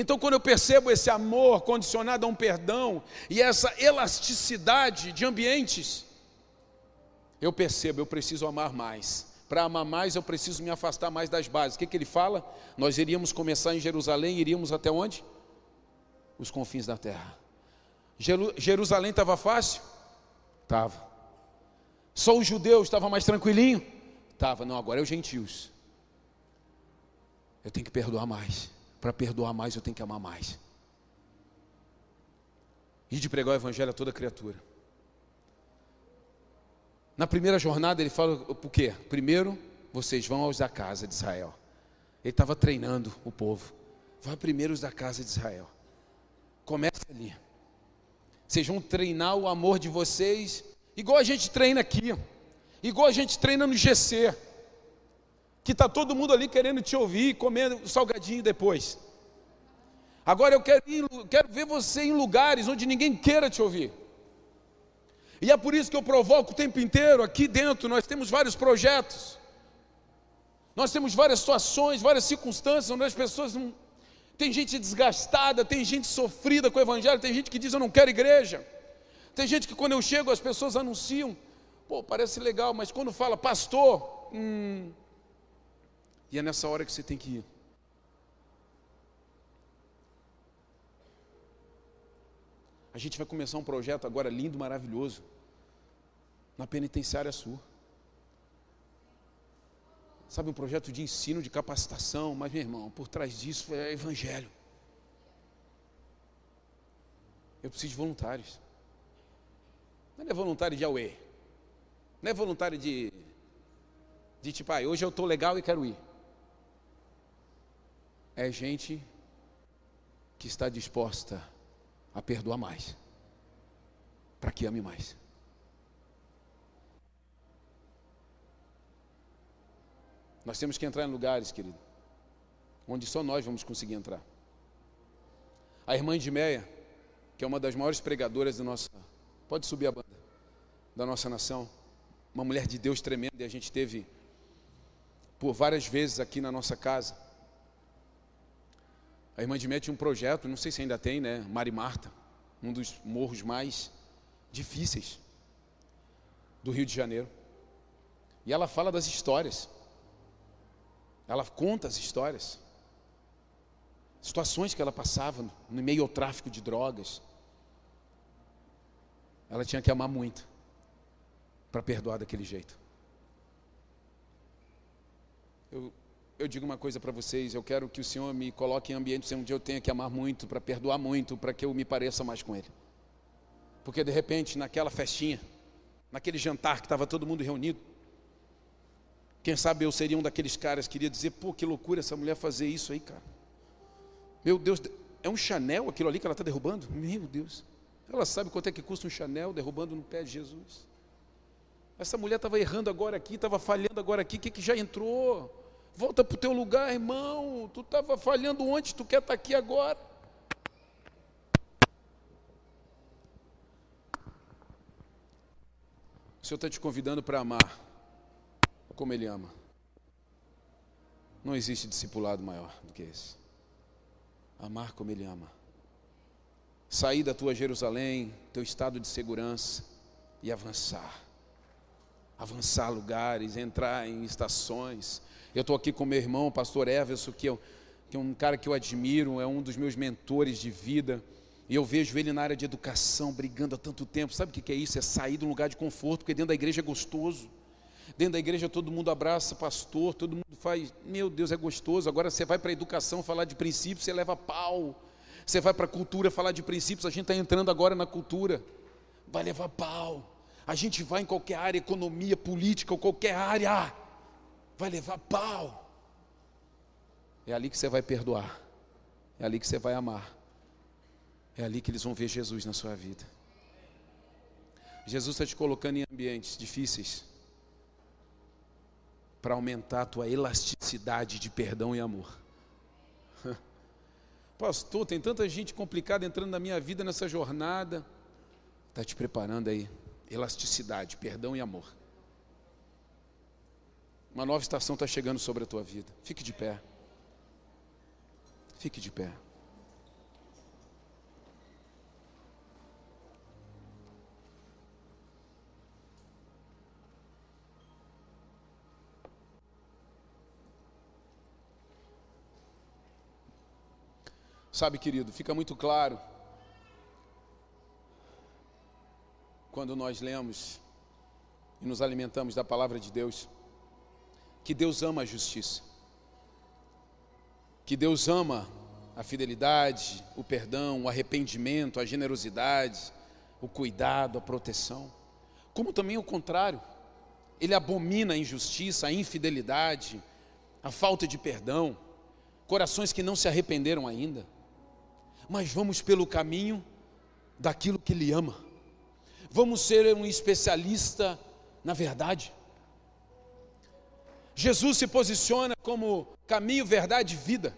Então, quando eu percebo esse amor condicionado a um perdão e essa elasticidade de ambientes, eu percebo, eu preciso amar mais. Para amar mais, eu preciso me afastar mais das bases. O que, que ele fala? Nós iríamos começar em Jerusalém, iríamos até onde? Os confins da terra. Jerusalém estava fácil? Estava. Só os judeus estava mais tranquilinho? Estava. Não, agora é os gentios. Eu tenho que perdoar mais. Para perdoar mais, eu tenho que amar mais. E de pregar o evangelho a toda criatura. Na primeira jornada ele fala o quê? Primeiro, vocês vão aos da casa de Israel. Ele estava treinando o povo. Vá primeiro os da casa de Israel. Comece ali. Vocês vão treinar o amor de vocês igual a gente treina aqui, igual a gente treina no GC, que está todo mundo ali querendo te ouvir, comendo salgadinho depois. Agora eu quero, ir, quero ver você em lugares onde ninguém queira te ouvir. E é por isso que eu provoco o tempo inteiro, aqui dentro nós temos vários projetos. Nós temos várias situações, várias circunstâncias onde as pessoas não. Tem gente desgastada, tem gente sofrida com o Evangelho, tem gente que diz eu não quero igreja. Tem gente que quando eu chego as pessoas anunciam, pô, parece legal, mas quando fala pastor, hum, e é nessa hora que você tem que ir. A gente vai começar um projeto agora lindo, maravilhoso, na penitenciária sul. Sabe, um projeto de ensino, de capacitação, mas, meu irmão, por trás disso é evangelho. Eu preciso de voluntários. Não é voluntário de Aue. Não é voluntário de, de tipo, ah, hoje eu estou legal e quero ir. É gente que está disposta a perdoar mais, para que ame mais. Nós temos que entrar em lugares, querido, onde só nós vamos conseguir entrar. A irmã de Meia, que é uma das maiores pregadoras da nossa. Pode subir a banda. Da nossa nação. Uma mulher de Deus tremenda, e a gente teve por várias vezes aqui na nossa casa. A irmã de Meia tinha um projeto, não sei se ainda tem, né? Mari Marta, um dos morros mais difíceis do Rio de Janeiro. E ela fala das histórias. Ela conta as histórias. Situações que ela passava no meio ao tráfico de drogas. Ela tinha que amar muito para perdoar daquele jeito. Eu, eu digo uma coisa para vocês: eu quero que o Senhor me coloque em ambientes onde eu tenha que amar muito, para perdoar muito, para que eu me pareça mais com Ele. Porque de repente, naquela festinha, naquele jantar que estava todo mundo reunido, quem sabe eu seria um daqueles caras que iria dizer: pô, que loucura essa mulher fazer isso aí, cara. Meu Deus, é um Chanel aquilo ali que ela está derrubando? Meu Deus. Ela sabe quanto é que custa um Chanel derrubando no pé de Jesus. Essa mulher estava errando agora aqui, estava falhando agora aqui, o que, que já entrou? Volta para o teu lugar, irmão. Tu estava falhando ontem, tu quer estar tá aqui agora. O Senhor está te convidando para amar como Ele ama. Não existe discipulado maior do que esse. Amar como Ele ama. Sair da tua Jerusalém, teu estado de segurança e avançar. Avançar lugares, entrar em estações. Eu estou aqui com meu irmão, o pastor Everson, que é, que é um cara que eu admiro, é um dos meus mentores de vida. E eu vejo ele na área de educação, brigando há tanto tempo. Sabe o que é isso? É sair de um lugar de conforto, porque dentro da igreja é gostoso. Dentro da igreja todo mundo abraça pastor, todo mundo faz, meu Deus, é gostoso. Agora você vai para a educação falar de princípios, você leva pau. Você vai para a cultura falar de princípios, a gente está entrando agora na cultura, vai levar pau. A gente vai em qualquer área, economia, política, ou qualquer área, vai levar pau. É ali que você vai perdoar, é ali que você vai amar, é ali que eles vão ver Jesus na sua vida. Jesus está te colocando em ambientes difíceis para aumentar a tua elasticidade de perdão e amor. Pastor, tem tanta gente complicada entrando na minha vida nessa jornada. Está te preparando aí. Elasticidade, perdão e amor. Uma nova estação está chegando sobre a tua vida. Fique de pé. Fique de pé. Sabe, querido, fica muito claro quando nós lemos e nos alimentamos da palavra de Deus que Deus ama a justiça, que Deus ama a fidelidade, o perdão, o arrependimento, a generosidade, o cuidado, a proteção, como também o contrário, ele abomina a injustiça, a infidelidade, a falta de perdão, corações que não se arrependeram ainda mas vamos pelo caminho daquilo que Ele ama. Vamos ser um especialista na verdade. Jesus se posiciona como caminho, verdade e vida.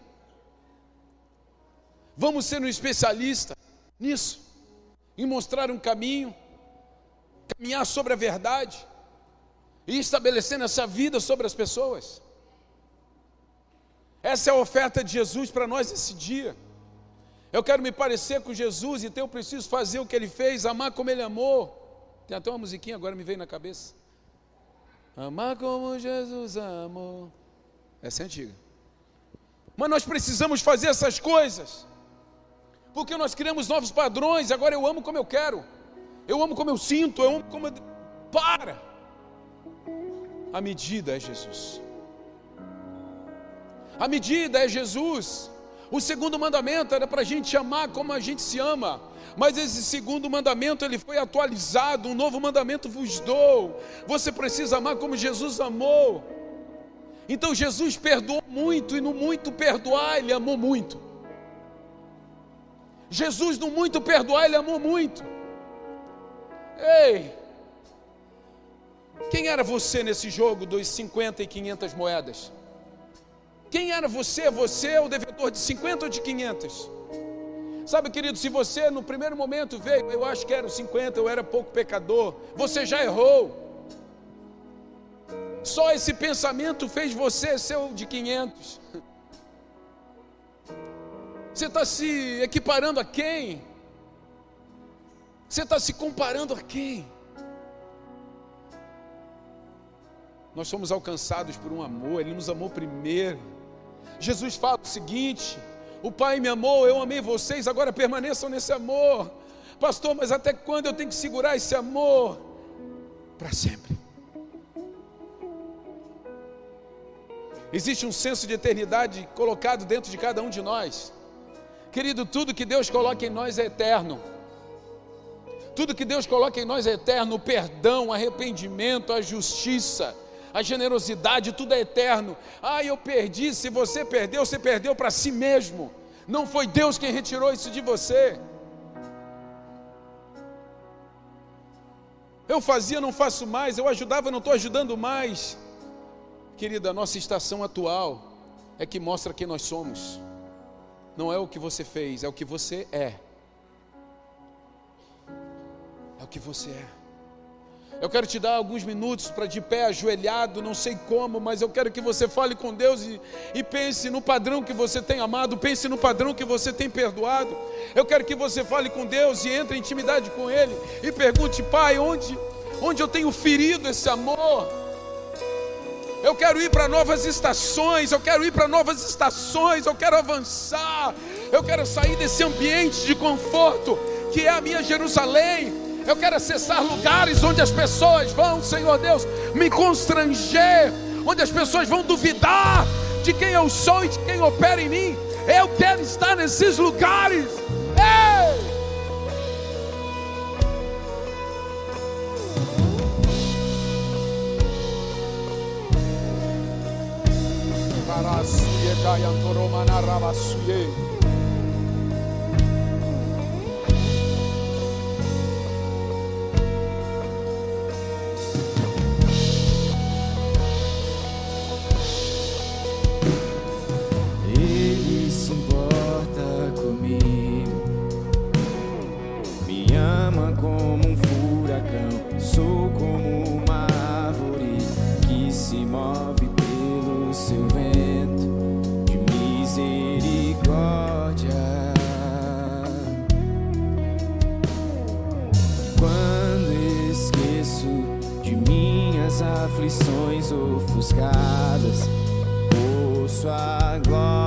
Vamos ser um especialista nisso, em mostrar um caminho, caminhar sobre a verdade e estabelecendo essa vida sobre as pessoas. Essa é a oferta de Jesus para nós esse dia. Eu quero me parecer com Jesus, então eu preciso fazer o que ele fez, amar como ele amou. Tem até uma musiquinha agora me veio na cabeça. Amar como Jesus amou. Essa é antiga. Mas nós precisamos fazer essas coisas. Porque nós criamos novos padrões. Agora eu amo como eu quero. Eu amo como eu sinto. Eu amo como eu... Para! A medida é Jesus. A medida é Jesus. O segundo mandamento era para a gente amar como a gente se ama. Mas esse segundo mandamento ele foi atualizado, um novo mandamento vos dou. Você precisa amar como Jesus amou. Então Jesus perdoou muito e no muito perdoar ele amou muito. Jesus no muito perdoar ele amou muito. Ei! Quem era você nesse jogo dos 50 e 500 moedas? Quem era você? Você é o devedor de 50 ou de 500? Sabe, querido, se você no primeiro momento veio, eu acho que era 50, eu era pouco pecador, você já errou. Só esse pensamento fez você ser o de 500. Você está se equiparando a quem? Você está se comparando a quem? Nós somos alcançados por um amor, Ele nos amou primeiro. Jesus fala o seguinte: o Pai me amou, eu amei vocês, agora permaneçam nesse amor. Pastor, mas até quando eu tenho que segurar esse amor? Para sempre. Existe um senso de eternidade colocado dentro de cada um de nós. Querido, tudo que Deus coloca em nós é eterno. Tudo que Deus coloca em nós é eterno: o perdão, o arrependimento, a justiça, a generosidade, tudo é eterno. Ah, eu perdi. Se você perdeu, você perdeu para si mesmo. Não foi Deus quem retirou isso de você. Eu fazia, não faço mais. Eu ajudava, não estou ajudando mais. Querida, a nossa estação atual é que mostra quem nós somos. Não é o que você fez, é o que você é. É o que você é. Eu quero te dar alguns minutos para de pé, ajoelhado, não sei como, mas eu quero que você fale com Deus e, e, pense no padrão que você tem amado, pense no padrão que você tem perdoado. Eu quero que você fale com Deus e entre em intimidade com Ele e pergunte, Pai, onde, onde eu tenho ferido esse amor? Eu quero ir para novas estações, eu quero ir para novas estações, eu quero avançar, eu quero sair desse ambiente de conforto que é a minha Jerusalém eu quero acessar lugares onde as pessoas vão, Senhor Deus, me constranger, onde as pessoas vão duvidar de quem eu sou e de quem opera em mim. Eu quero estar nesses lugares. Ei! Karasuye kayantoromana rabasuye. Come ele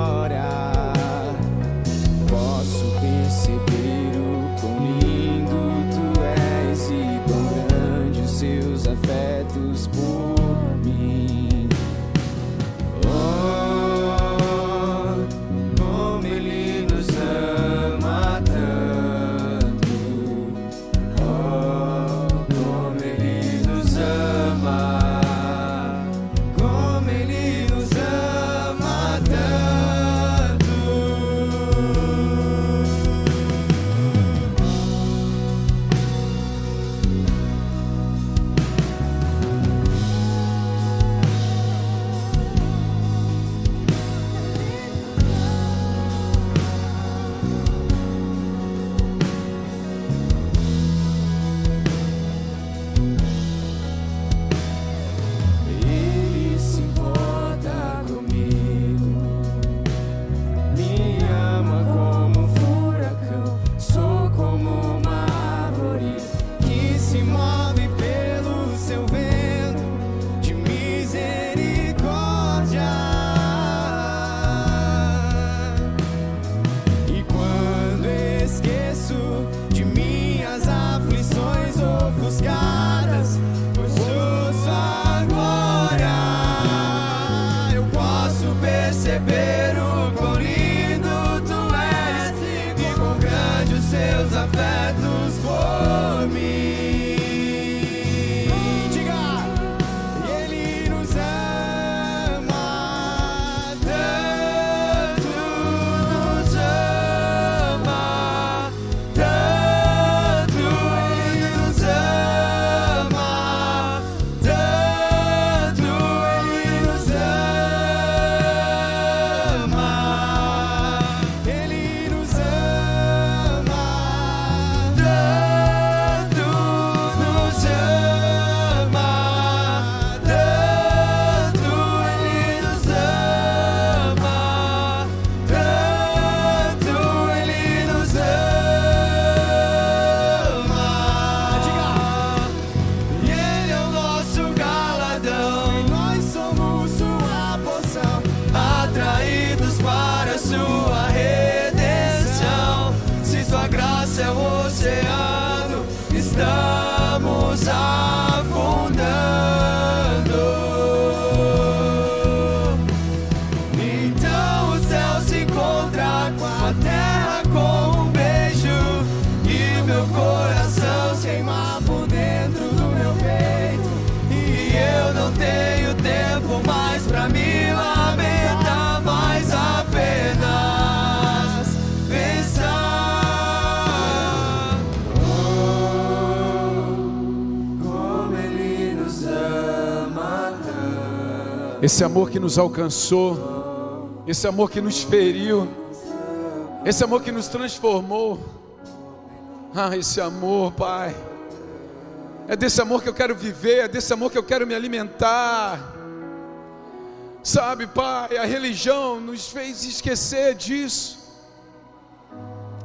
Esse amor que nos alcançou, esse amor que nos feriu, esse amor que nos transformou. Ah, esse amor, Pai. É desse amor que eu quero viver, é desse amor que eu quero me alimentar. Sabe, Pai, a religião nos fez esquecer disso.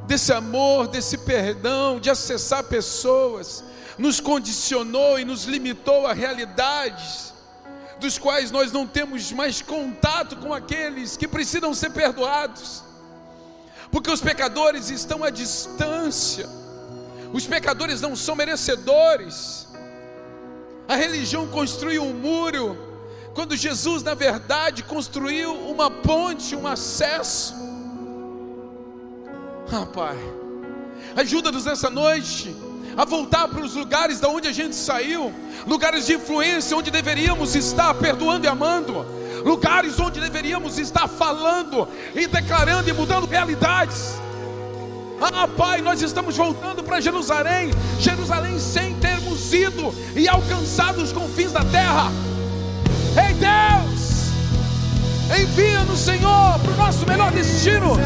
Desse amor, desse perdão, de acessar pessoas, nos condicionou e nos limitou a realidades dos quais nós não temos mais contato com aqueles que precisam ser perdoados, porque os pecadores estão à distância, os pecadores não são merecedores. A religião construiu um muro, quando Jesus, na verdade, construiu uma ponte, um acesso. Ah, Pai, ajuda-nos nessa noite a voltar para os lugares da onde a gente saiu, lugares de influência onde deveríamos estar perdoando e amando, lugares onde deveríamos estar falando e declarando e mudando realidades. Ah, Pai, nós estamos voltando para Jerusalém, Jerusalém sem termos ido e alcançado os confins da terra. Ei Deus, envia-nos, Senhor, para o nosso melhor destino.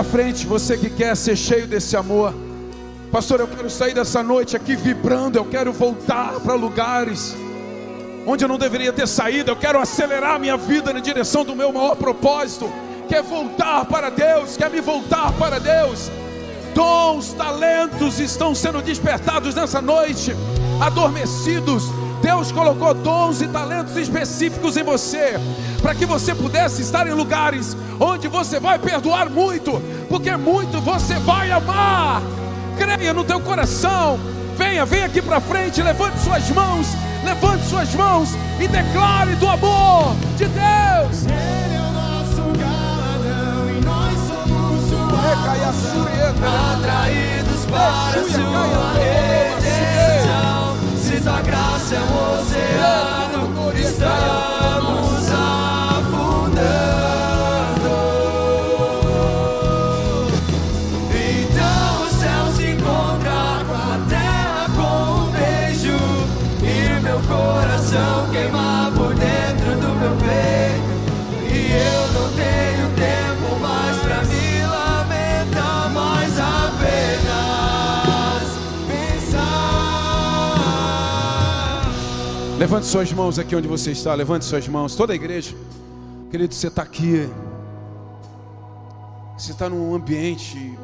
À frente, você que quer ser cheio desse amor. Pastor, eu quero sair dessa noite aqui vibrando, eu quero voltar para lugares onde eu não deveria ter saído. Eu quero acelerar minha vida na direção do meu maior propósito, que é voltar para Deus, quer me voltar para Deus. Dons, talentos estão sendo despertados nessa noite, adormecidos. Deus colocou dons e talentos específicos em você, para que você pudesse estar em lugares onde você vai perdoar muito, porque muito você vai amar. Creia no teu coração. Venha, venha aqui para frente, levante suas mãos, levante suas mãos e declare do amor de Deus. Ele é o nosso galardão e nós somos sua atraídos para sua redenção. Se tua graça é um oceano, estamos Levante suas mãos aqui onde você está. Levante suas mãos. Toda a igreja. Querido, você está aqui. Você está num ambiente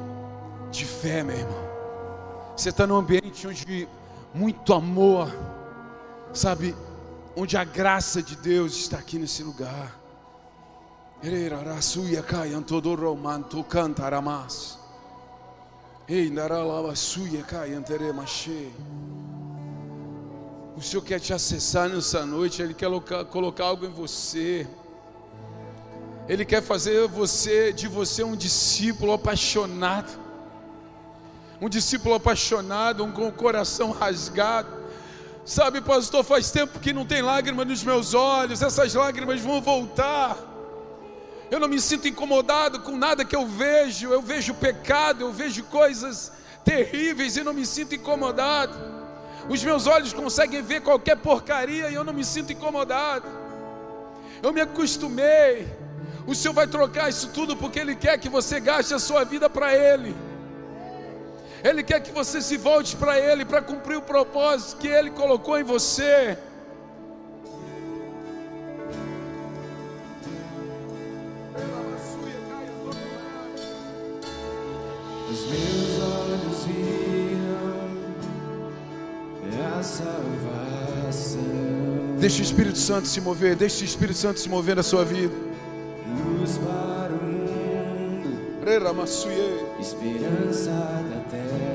de fé, meu irmão. Você está num ambiente onde muito amor, sabe? Onde a graça de Deus está aqui nesse lugar. Ererarasuia caiantodoromanto cantaramas. Ei, naralabasuia caianteremache. O Senhor quer te acessar nessa noite, Ele quer colocar, algo em você. Ele quer fazer você de você um discípulo apaixonado. Um discípulo apaixonado, um com o coração rasgado. Sabe, pastor, faz tempo que não tem lágrima nos meus olhos, essas lágrimas vão voltar. Eu não me sinto incomodado com nada que eu vejo. Eu vejo pecado, eu vejo coisas terríveis e não me sinto incomodado. Os meus olhos conseguem ver qualquer porcaria e eu não me sinto incomodado. Eu me acostumei. O Senhor vai trocar isso tudo porque Ele quer que você gaste a sua vida para Ele. Ele quer que você se volte para Ele para cumprir o propósito que Ele colocou em você. Deixa o Espírito Santo se mover, deixa o Espírito Santo se mover na sua vida. Luz para o mundo, esperança da terra.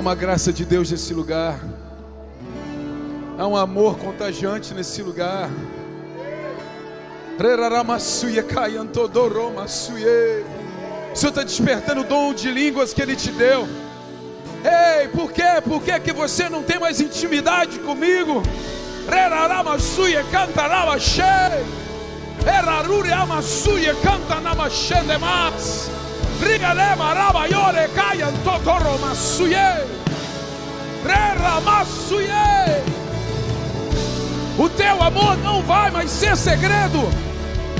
Uma graça de Deus nesse lugar. Há um amor contagiante nesse lugar. O Senhor está despertando o dom de línguas que Ele te deu. Ei, por quê? Por que, que você não tem mais intimidade comigo? Reraramassuye cantaramashe. Erarure amassuye cantanamashe demas. Rigalema rabayore kayantodoromassuye. Reramassuye. O teu amor não vai mais ser segredo.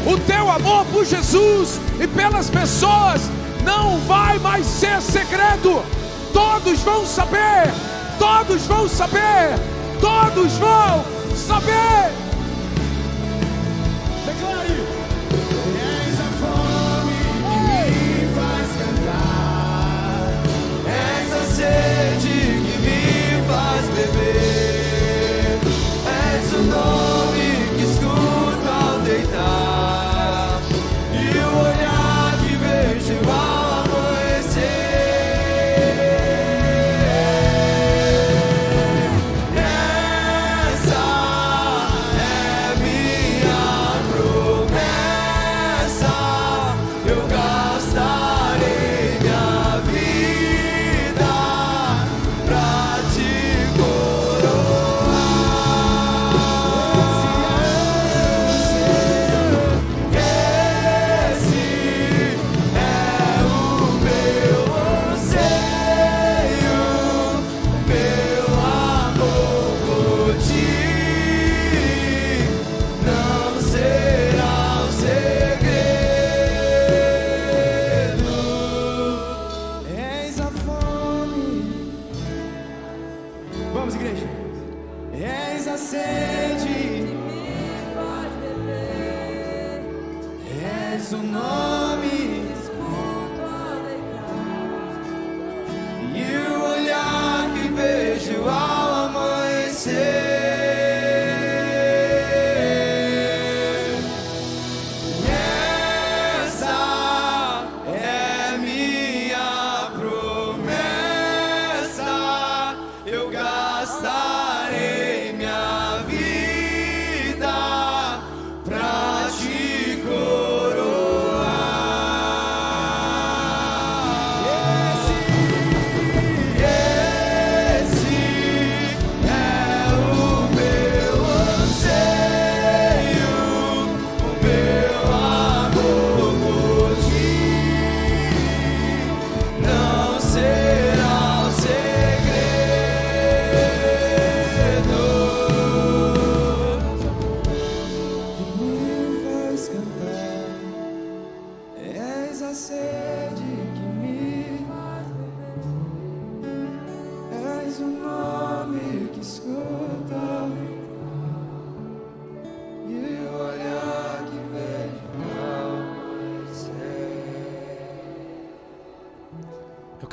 O teu amor por Jesus e pelas pessoas não vai mais ser segredo. Todos vão saber. Todos vão saber. Todos vão saber.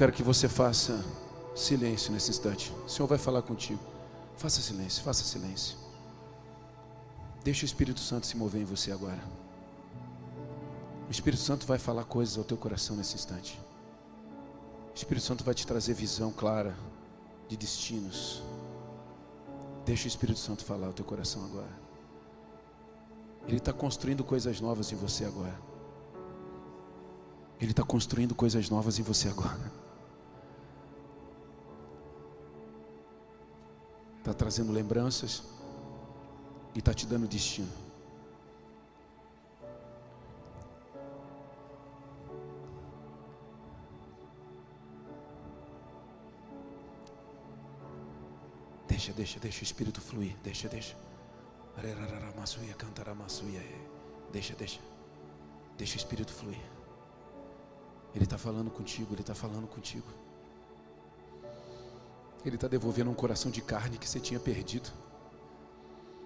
Quero que você faça silêncio nesse instante. O Senhor vai falar contigo. Faça silêncio, faça silêncio. Deixa o Espírito Santo se mover em você agora. O Espírito Santo vai falar coisas ao teu coração nesse instante. O Espírito Santo vai te trazer visão clara de destinos. Deixa o Espírito Santo falar ao teu coração agora. Ele está construindo coisas novas em você agora. Ele está construindo coisas novas em você agora. Está trazendo lembranças e está te dando destino. Deixa, deixa, deixa o Espírito fluir. Deixa, deixa. É. Deixa, deixa. Deixa o Espírito fluir. Ele está falando contigo, Ele está falando contigo. Ele está devolvendo um coração de carne que você tinha perdido.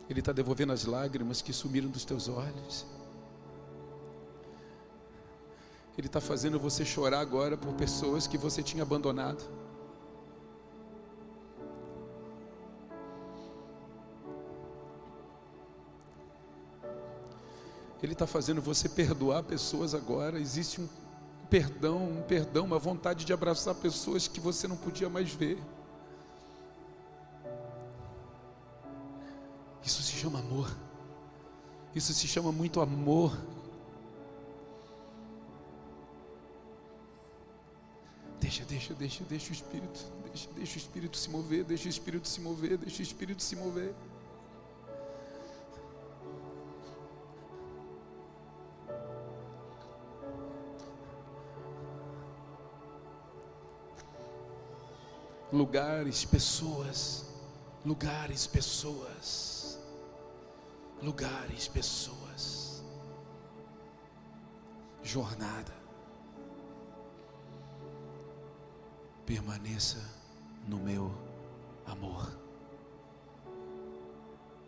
Ele está devolvendo as lágrimas que sumiram dos teus olhos. Ele está fazendo você chorar agora por pessoas que você tinha abandonado. Ele está fazendo você perdoar pessoas agora. Existe um perdão, um perdão, uma vontade de abraçar pessoas que você não podia mais ver. Chama amor. Isso se chama muito amor. Deixa, deixa, deixa, deixa o Espírito, deixa, deixa o Espírito se mover, deixa o Espírito se mover, deixa o Espírito se mover. Lugares, pessoas, lugares, pessoas, lugares, pessoas, jornada. Permaneça no meu amor.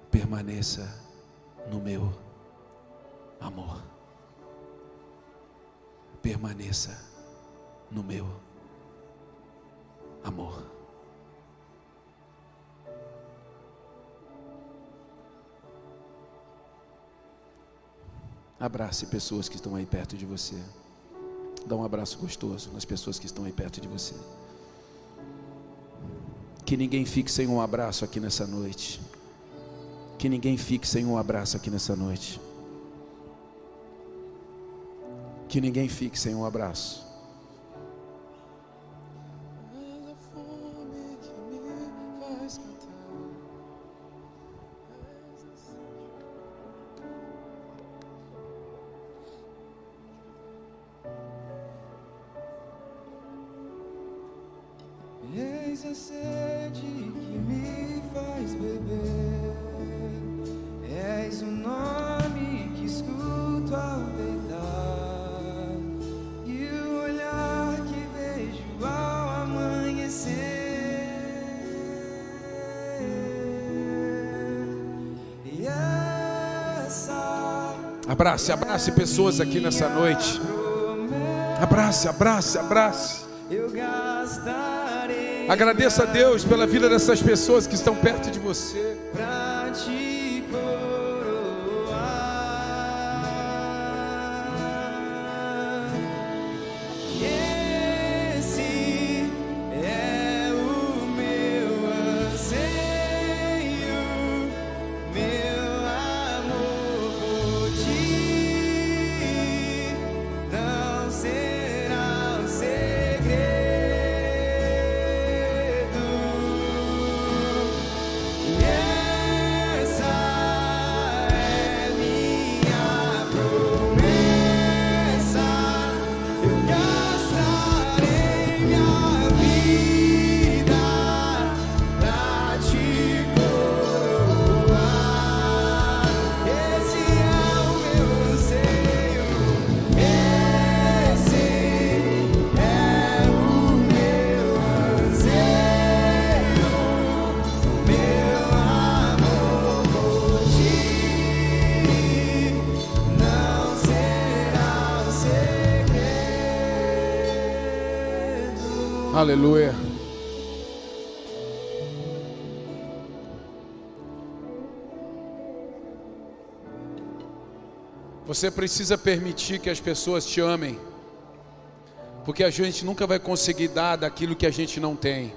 Permaneça no meu amor. Permaneça no meu amor. Abrace pessoas que estão aí perto de você. Dá um abraço gostoso nas pessoas que estão aí perto de você. Que ninguém fique sem um abraço aqui nessa noite. Que ninguém fique sem um abraço aqui nessa noite. Que ninguém fique sem um abraço. Abrace, abrace pessoas aqui nessa noite. Abrace, abrace, abrace. Agradeça a Deus pela vida dessas pessoas que estão perto de você. Aleluia. Você precisa permitir que as pessoas te amem, porque a gente nunca vai conseguir dar daquilo que a gente não tem.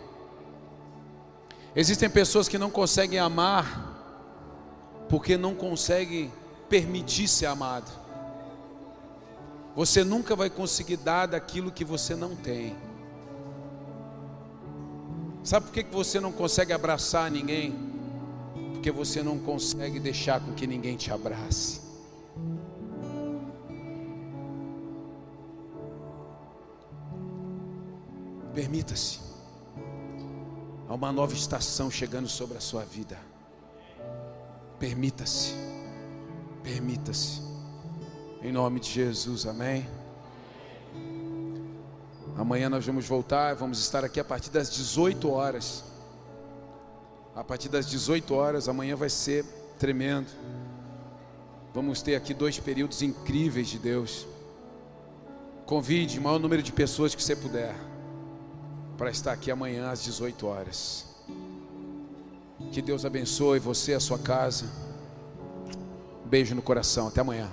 Existem pessoas que não conseguem amar, porque não conseguem permitir ser amado. Você nunca vai conseguir dar daquilo que você não tem. Sabe por que você não consegue abraçar ninguém? Porque você não consegue deixar com que ninguém te abrace. Permita-se. Há uma nova estação chegando sobre a sua vida. Permita-se. Permita-se. Em nome de Jesus, amém. Amanhã nós vamos voltar, vamos estar aqui a partir das 18 horas. A partir das 18 horas, amanhã vai ser tremendo. Vamos ter aqui dois períodos incríveis de Deus. Convide o maior número de pessoas que você puder para estar aqui amanhã às 18 horas. Que Deus abençoe você e a sua casa. Beijo no coração. Até amanhã.